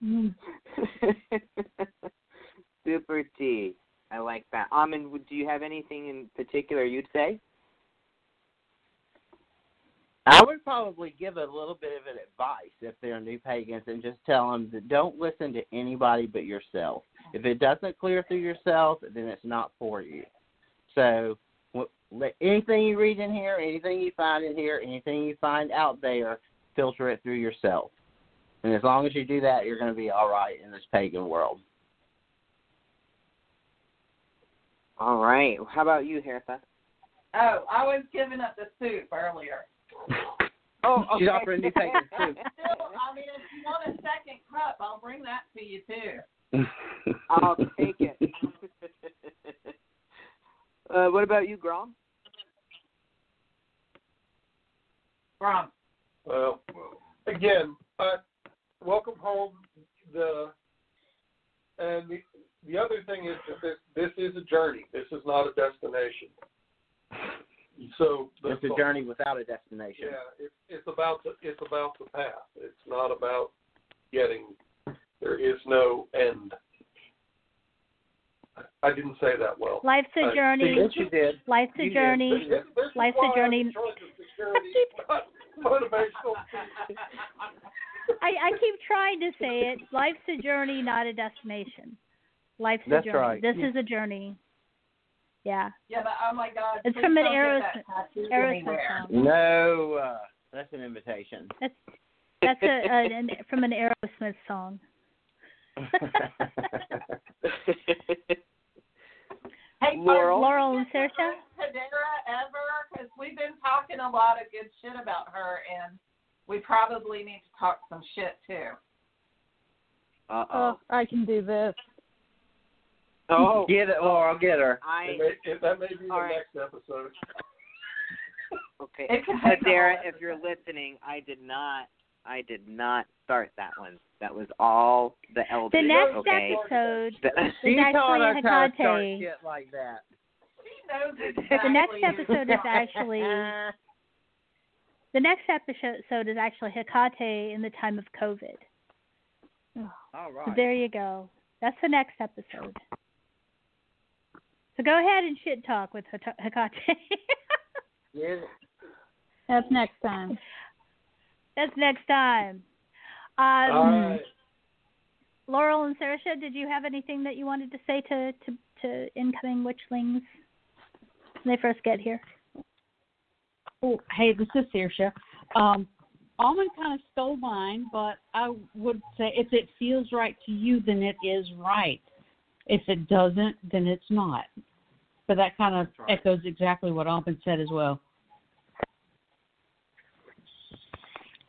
J: *laughs*
C: Super T. I like that. Amen, do you have anything in particular you'd say?
D: I would probably give a little bit of an advice if they're new pagans and just tell them that don't listen to anybody but yourself. If it doesn't clear through yourself, then it's not for you. So, anything you read in here, anything you find in here, anything you find out there, filter it through yourself. And as long as you do that, you're going to be all right in this pagan world.
C: All right. How about you, Hertha?
E: Oh, I was giving up the soup earlier. *laughs*
C: Oh,
D: She's
C: okay.
D: offering new pagans too.
E: Still, I mean, if you want a second cup, I'll bring that to you too. *laughs*
C: I'll take it. *laughs* uh, what about you, Grom?
E: From
H: Well, again, uh, welcome home. The and the the other thing is that this this is a journey. This is not a destination. So the,
D: It's a journey without a destination.
H: Yeah, it's it's about the it's about the path. It's not about getting. There is no end. I didn't say that well.
B: Life's a journey.
D: Yes, you did.
B: Life's a
D: You did.
B: journey.
H: This, this
B: Life's a journey.
H: I'm trying to security, *laughs* motivational.
B: I, I keep trying to say it. Life's a journey, not a destination. Life's
D: That's
B: a journey.
D: right.
B: This is a journey. Yeah.
E: yeah, but oh my God,
B: It's from an
E: don't get
B: Aerosmith- Aerosmith song.
D: No, uh, that's an invitation.
B: That's that's a, a an, from an Aerosmith song. *laughs*
E: Hey,
C: Laurel?
E: are
B: Laurel
E: you
B: and
E: the
B: Saoirse?
E: first Hedera ever? Because we've been talking a lot of good shit about her, and we probably need to talk some shit too.
C: Uh
F: Oh, I can do this.
C: Oh,
D: Get it, Laurel. Get her.
C: I
H: It may, it, that may be the
C: All right.
H: next episode.
C: okay.
E: It could take a
C: Hedera,
E: whole
C: if you're listening, I did not
I: I did not start that one. That was all the elders.
B: The next
I: okay?
B: episode
I: The- *laughs*
D: She
B: is
D: taught
B: actually
D: us how to start shit like that.
B: The next episode is actually *laughs* the next episode is actually Hecate in the time of COVID.
I: all
B: So there you go. That's the next episode. So go ahead and shit talk with Heta- Hecate. *laughs*
D: Yeah.
F: That's next time.
B: That's next time. Um,
H: All right.
B: Laurel and Saoirse, did you have anything that you wanted to say to to, to incoming witchlings when they first get here?
J: Oh, hey, this is Saoirse. Um, Amen kind of stole mine, but I would say if it feels right to you, then it is right. If it doesn't, then it's not. But that kind of echoes exactly what Amen said as well.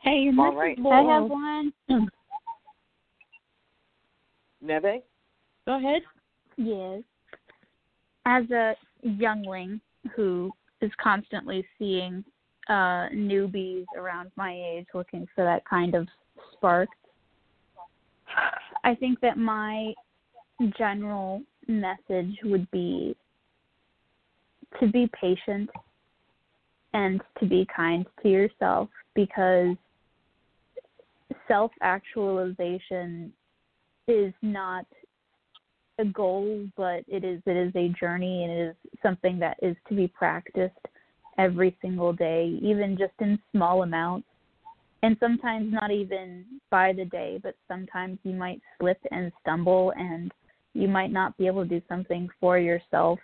J: Hey, and
I: All
J: this
F: I have one. *clears throat*
I: Neve?
J: Go ahead.
F: Yes. As a youngling who is constantly seeing uh newbies around my age looking for that kind of spark, I think that my general message would be to be patient and to be kind to yourself because self actualization is not a goal, but it is it is a journey and it is something that is to be practiced every single day, even just in small amounts. And sometimes not even by the day, but sometimes you might slip and stumble and you might not be able to do something for yourself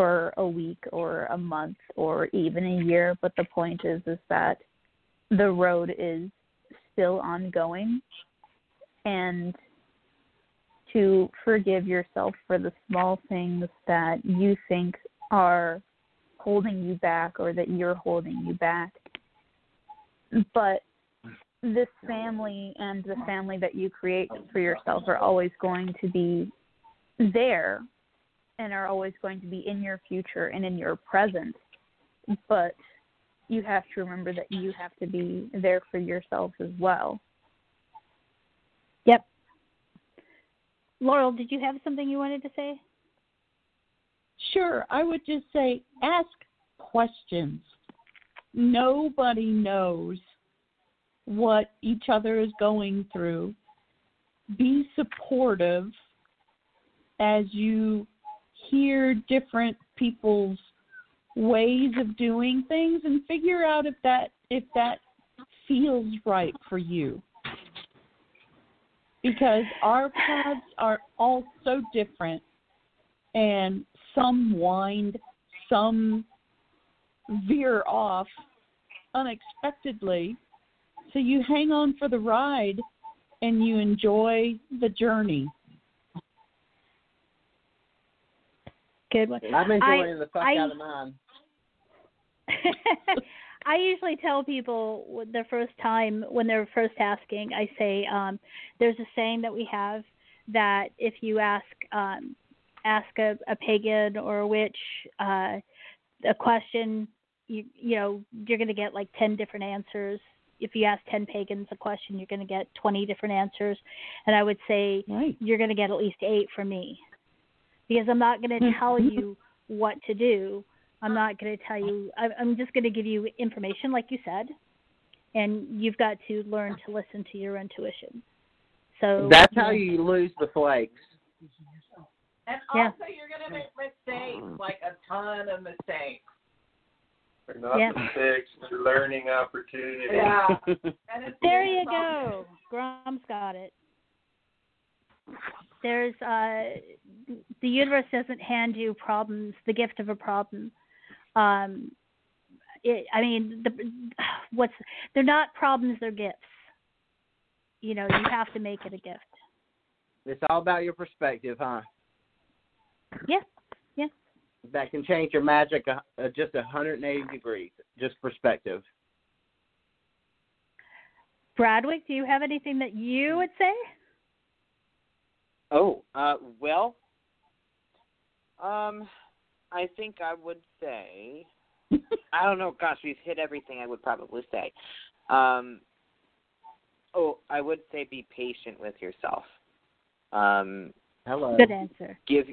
F: for a week or a month or even a year, but the point is is that the road is still ongoing and to forgive yourself for the small things that you think are holding you back or that you're holding you back. But this family and the family that you create for yourself are always going to be there and are always going to be in your future and in your present. But you have to remember that you have to be there for yourself as well.
B: Yep. Laurel, did you have something you wanted to say?
J: Sure, I would just say ask questions. Nobody knows what each other is going through. Be supportive as you hear different people's ways of doing things and figure out if that if that feels right for you. Because our paths are all so different and some wind, some veer off unexpectedly. So you hang on for the ride and you enjoy the journey.
B: Good one.
D: I'm enjoying
B: I-
D: the fuck
B: I-
D: out of mine. *laughs*
B: I usually tell people the first time when they're first asking, I say, um, there's a saying that we have that if you ask um, ask a, a pagan or a witch uh, a question, you you know you're going to get like ten different answers. If you ask ten pagans a question, you're going to get twenty different answers, and I would say
J: Right.
B: you're going to get at least eight from me because I'm not going to tell mm-hmm. you what to do. I'm not going to tell you. I- I'm just going to give you information, like you said, and you've got to learn to listen to your intuition. So
D: That's how you lose the flakes.
E: And
B: Yeah.
E: also, you're going to make mistakes, like a ton of mistakes.
H: They're not
B: Yeah.
H: mistakes, they're learning opportunities.
E: Yeah. *laughs* And
B: There you go. Grom's got it. There's uh the universe doesn't hand you problems, the gift of a problem. Um it, I mean the *sighs* what's they're not problems, they're gifts. You know, you have to make it a gift.
D: It's all about your perspective, huh?
B: Yeah. Yeah.
D: That can change your magic uh, uh, just 180 degrees, just perspective.
B: Bradwick, do you have anything that you would say?
I: Oh, uh, well, um, I think I would say, *laughs* I don't know. Gosh, we've hit everything I would probably say. Um,
C: oh, I would say be patient with yourself. Um,
D: Hello.
B: Good answer.
C: give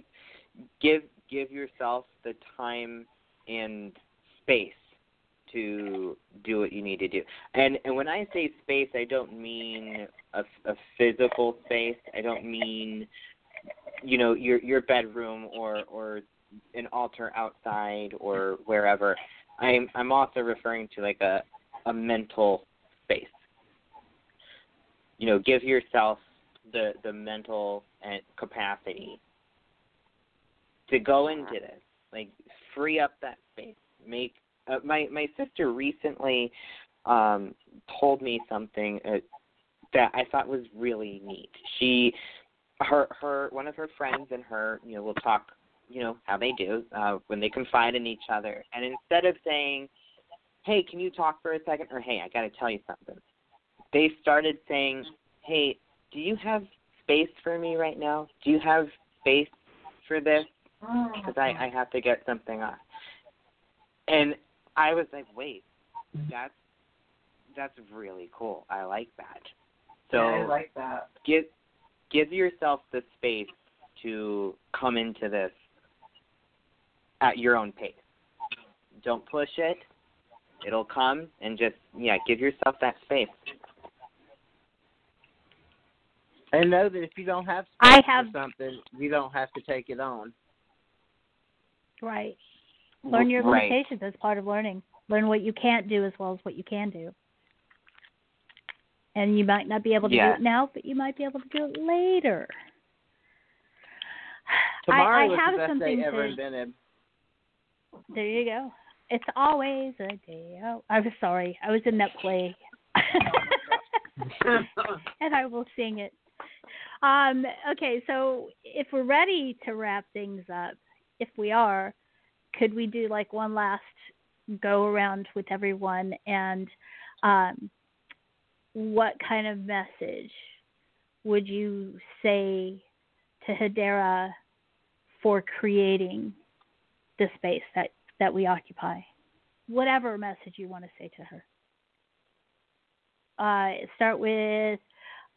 C: give give yourself the time and space to do what you need to do. And and when I say space, I don't mean a, a physical space. I don't mean you know your your bedroom or or an altar outside or wherever. I'm I'm also referring to like a a mental space. You know, give yourself the the mental uh, capacity to go into this. Like free up that space. Make uh, my my sister recently um told me something uh, that I thought was really neat. She her her one of her friends and her, you know, will talk, you know, how they do uh when they confide in each other. And instead of saying, "Hey, can you talk for a second?" or "Hey, I got to tell you something." They started saying, "Hey, do you have space for me right now? Do you have space for this? Because I, I have to get something off." And I was like, wait, that's that's really cool. I like that. So
E: I like that.
C: give give yourself the space to come into this at your own pace. Don't push it. It'll come and just yeah, give yourself that space.
D: And know that if you don't have
B: I have-
D: for something, you don't have to take it on.
B: Right. Learn your
C: Right.
B: limitations as part of learning. Learn what you can't do as well as what you can do. And you might not be able to
C: Yeah.
B: do it now, but you might be able to do it later. *sighs*
D: Tomorrow
B: I, I
D: was
B: have
D: the best
B: something
D: day ever
B: to,
D: invented.
B: There you go. It's always a day out. I was sorry. I was in that play. *laughs* and I will sing it. Um, okay, so if we're ready to wrap things up, if we are, could we do like one last go around with everyone and um, what kind of message would you say to Hedera for creating the space that, that we occupy? Whatever message you want to say to her. Uh, start with,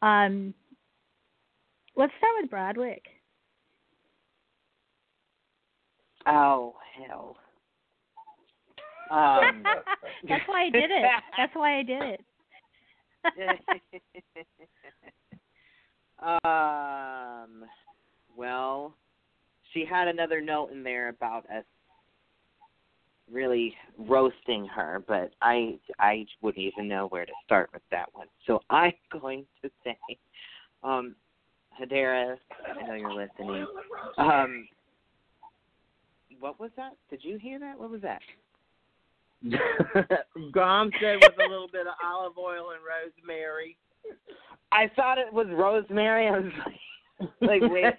B: um, let's start with Bradwick.
C: Oh hell. Um, *laughs*
B: That's why I did it. That's why I did it. *laughs*
C: um, well, she had another note in there about us really roasting her, but I I wouldn't even know where to start with that one. So I'm *laughs* going to say, um, Hedera, I know you're listening. Um, what was that? Did you hear that? What was that? *laughs*
D: Grom said with a little bit of olive oil and rosemary.
C: I thought it was rosemary. I was like, *laughs* like wait.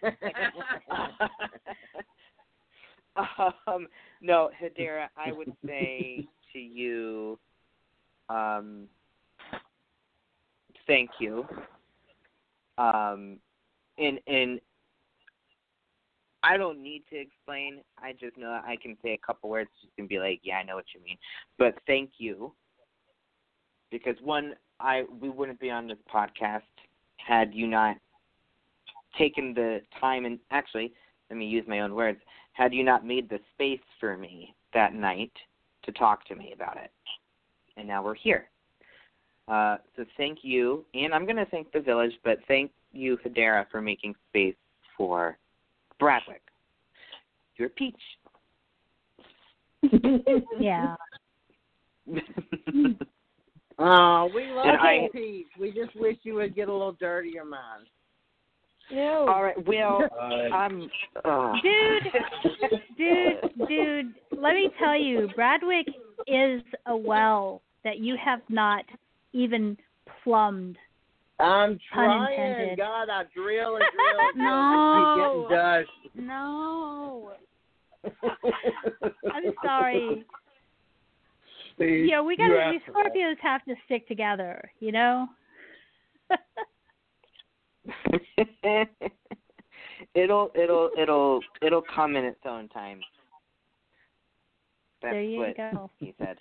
C: *laughs* um, no, Hedera, I would say to you, um, thank you. Um, and and I don't need to explain. I just know I can say a couple words just and be like, yeah, I know what you mean. But thank you, because one, I we wouldn't be on this podcast had you not taken the time and actually, let me use my own words. Had you not made the space for me that night to talk to me about it, and now we're here. Uh, so thank you, and I'm going to thank the village, but thank you, Hedera, for making space for Bradwick. You're a peach. *laughs*
B: Yeah.
D: Oh, *laughs* we love
C: And
D: you,
C: I-
D: Pete. We just wish you would get a little dirtier, man.
E: No.
C: All right. Well, *laughs*
H: Uh,
C: I'm. Uh,
B: Dude, dude, dude, let me tell you, Bradwick is a well that you have not even plumbed.
D: I'm trying. God, I drill and drill and *laughs* drill.
F: No.
D: I keep getting dust. No. *laughs*
B: I'm sorry.
H: see,
B: Yeah, we gotta. We. Scorpios have to stick together, you know. *laughs*
C: it'll it'll it'll it'll come in its own time. That's
B: there you go.
C: he said.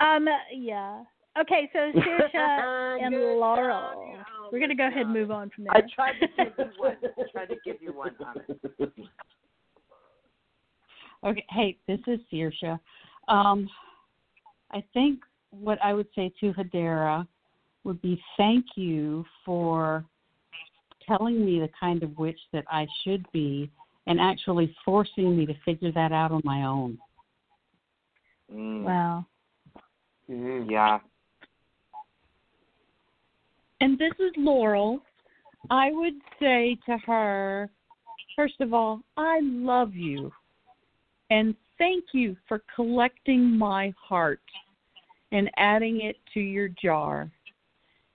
B: Um, yeah. Okay, so *laughs* Saoirse and
C: Good
B: Laurel.
C: job, you
B: We're gonna go ahead and move on from there.
C: I tried to give you one. I *laughs* tried to give you one on it.
J: Okay, hey, this is Saoirse. Um, I think what I would say to Hedera would be thank you for telling me the kind of witch that I should be and actually forcing me to figure that out on my own.
C: Mm.
B: Wow.
C: Yeah.
J: And this is Laurel. I would say to her, first of all, I love you. And thank you for collecting my heart and adding it to your jar.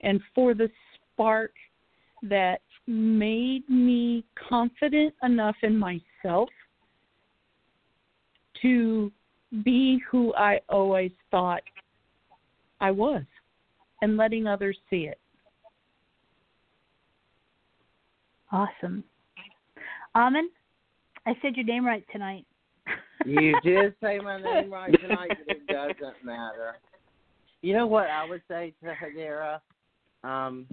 J: And for the spark that made me confident enough in myself to be who I always thought I was and letting others see it.
B: Awesome. Amen. I said your name right tonight.
D: You did *laughs* say my name right tonight, but it doesn't matter. You know what I would say to Hedera? Um,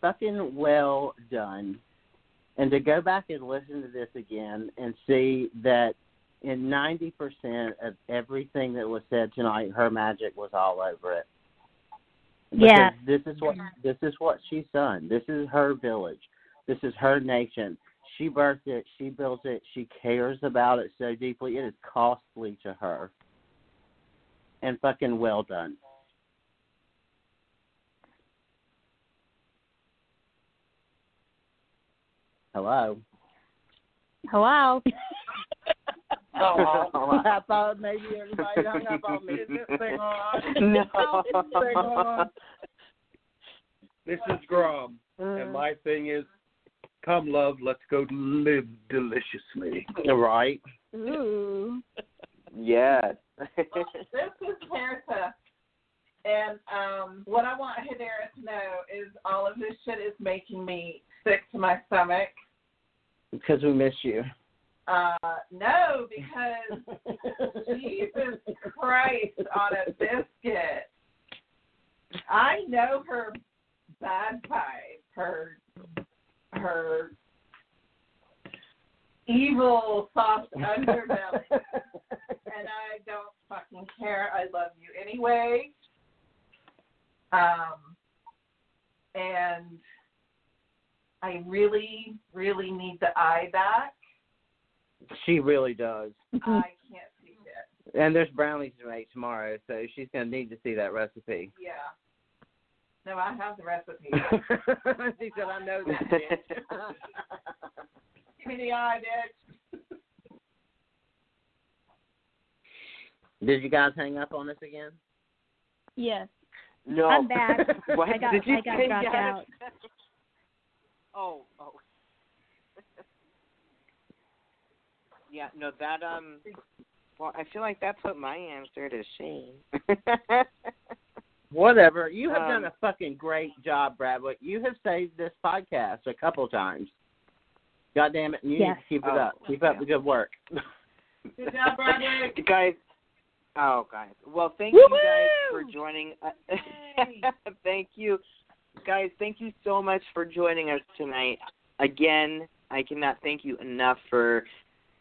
D: fucking well done. And to go back and listen to this again and see that in 90% of everything that was said tonight, her magic was all over it.
B: Yeah.
D: This is what this is what she's done. This is her village. This is her nation. She birthed it. She built it. She cares about it so deeply. It is costly to her. And fucking well done. Hello.
F: Hello.
D: Oh, *laughs* I thought maybe everybody hung up on me. Is this thing on?
C: No. *laughs*
D: Is this thing on?
H: This is Grom, and uh. my thing is, come love, let's go live deliciously.
D: Right.
F: Ooh.
C: Yes.
E: this is Teresa. And um, what I want Hedera to know is all of this shit is making me sick to my stomach.
D: Because we miss you.
E: Uh, no, because *laughs* Jesus Christ on a biscuit. I know her bad side, her her evil soft *laughs* underbelly, and I don't fucking care. I love you anyway. Um, and I really, really need the eye back.
D: She really does.
E: I can't *laughs* see it.
D: And there's brownies to make tomorrow, so she's going to need to see that recipe.
E: Yeah. No, I have the recipe. *laughs*
D: she said, I know that, bitch. *laughs*
E: Give me the eye, bitch.
D: Did you guys hang up on us again?
F: Yes.
C: No.
B: I'm back. *laughs*
C: what
B: I got
C: did you
B: I got dropped
C: Yes?
B: out.
C: Oh, oh. yeah, no, that um. Well, I feel like that put my answer to shame.
D: Whatever. You have
C: Um,
D: done a fucking great job, Bradley. You have saved this podcast a couple times. God damn it. and You
B: Yes.
D: need to keep it
C: Oh,
D: up. Keep up the good work. *laughs*
E: Good job, Bradley. *laughs*
C: guys. Oh, guys. Well, thank you guys for
E: Woo-hoo!
C: joining. *laughs* thank you, guys. Thank you so much for joining us tonight. Again, I cannot thank you enough for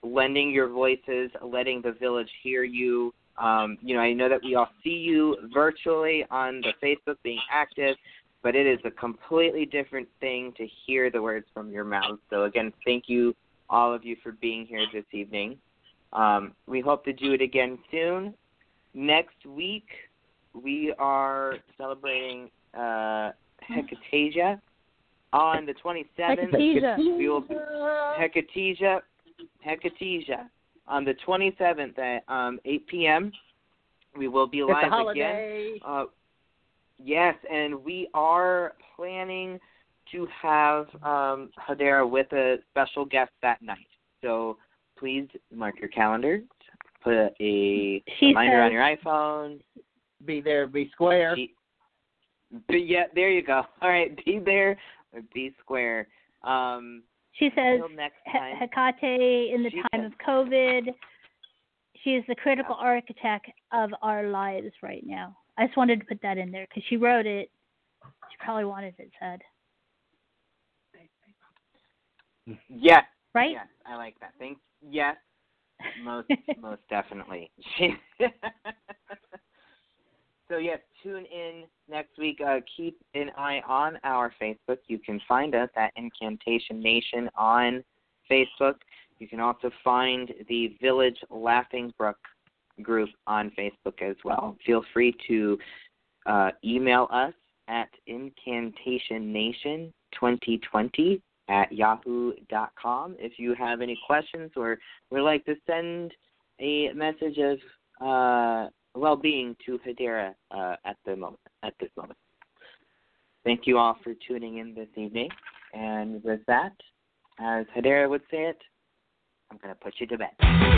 C: lending your voices, letting the village hear you. Um, you know, I know that we all see you virtually on the Facebook being active, but it is a completely different thing to hear the words from your mouth. So again, thank you all of you for being here this evening. Um, we hope to do it again soon. Next week, we are celebrating uh, Hecatesia on the 27th.
F: Hecatesia.
C: We will be, Hecatesia, Hecatesia on the 27th at um, 8 p.m. We will be
D: It's
C: live again. Uh, yes, and we are planning to have um, Hedera with a special guest that night. So please mark your calendars. Put a
B: She
C: reminder on your iPhone.
D: Be there, be square.
C: Be, be- yeah, there you go. *laughs* All right, be there, be square. Um,
B: She says
C: until next
B: He-
C: time.
B: Hecate in the
C: She
B: time
C: says-
B: of COVID. She is the critical architect of our lives right now. I just wanted to put that in there because she wrote it. She probably wanted it said. *laughs*
C: Yes.
B: Right?
C: Yes, I like that. Thanks. Yes, most *laughs* most definitely. *laughs* so yes, tune in next week. Uh, keep an eye on our Facebook. You can find us at Incantation Nation on Facebook. You can also find the Village Laughingbrook group on Facebook as well. Feel free to uh, email us at incantationnation2020 at yahoo.com if you have any questions or would like to send a message of uh, well-being to Hedera uh, at the moment. At this moment, thank you all for tuning in this evening. And with that, as Hedera would say it, I'm going to put you to bed.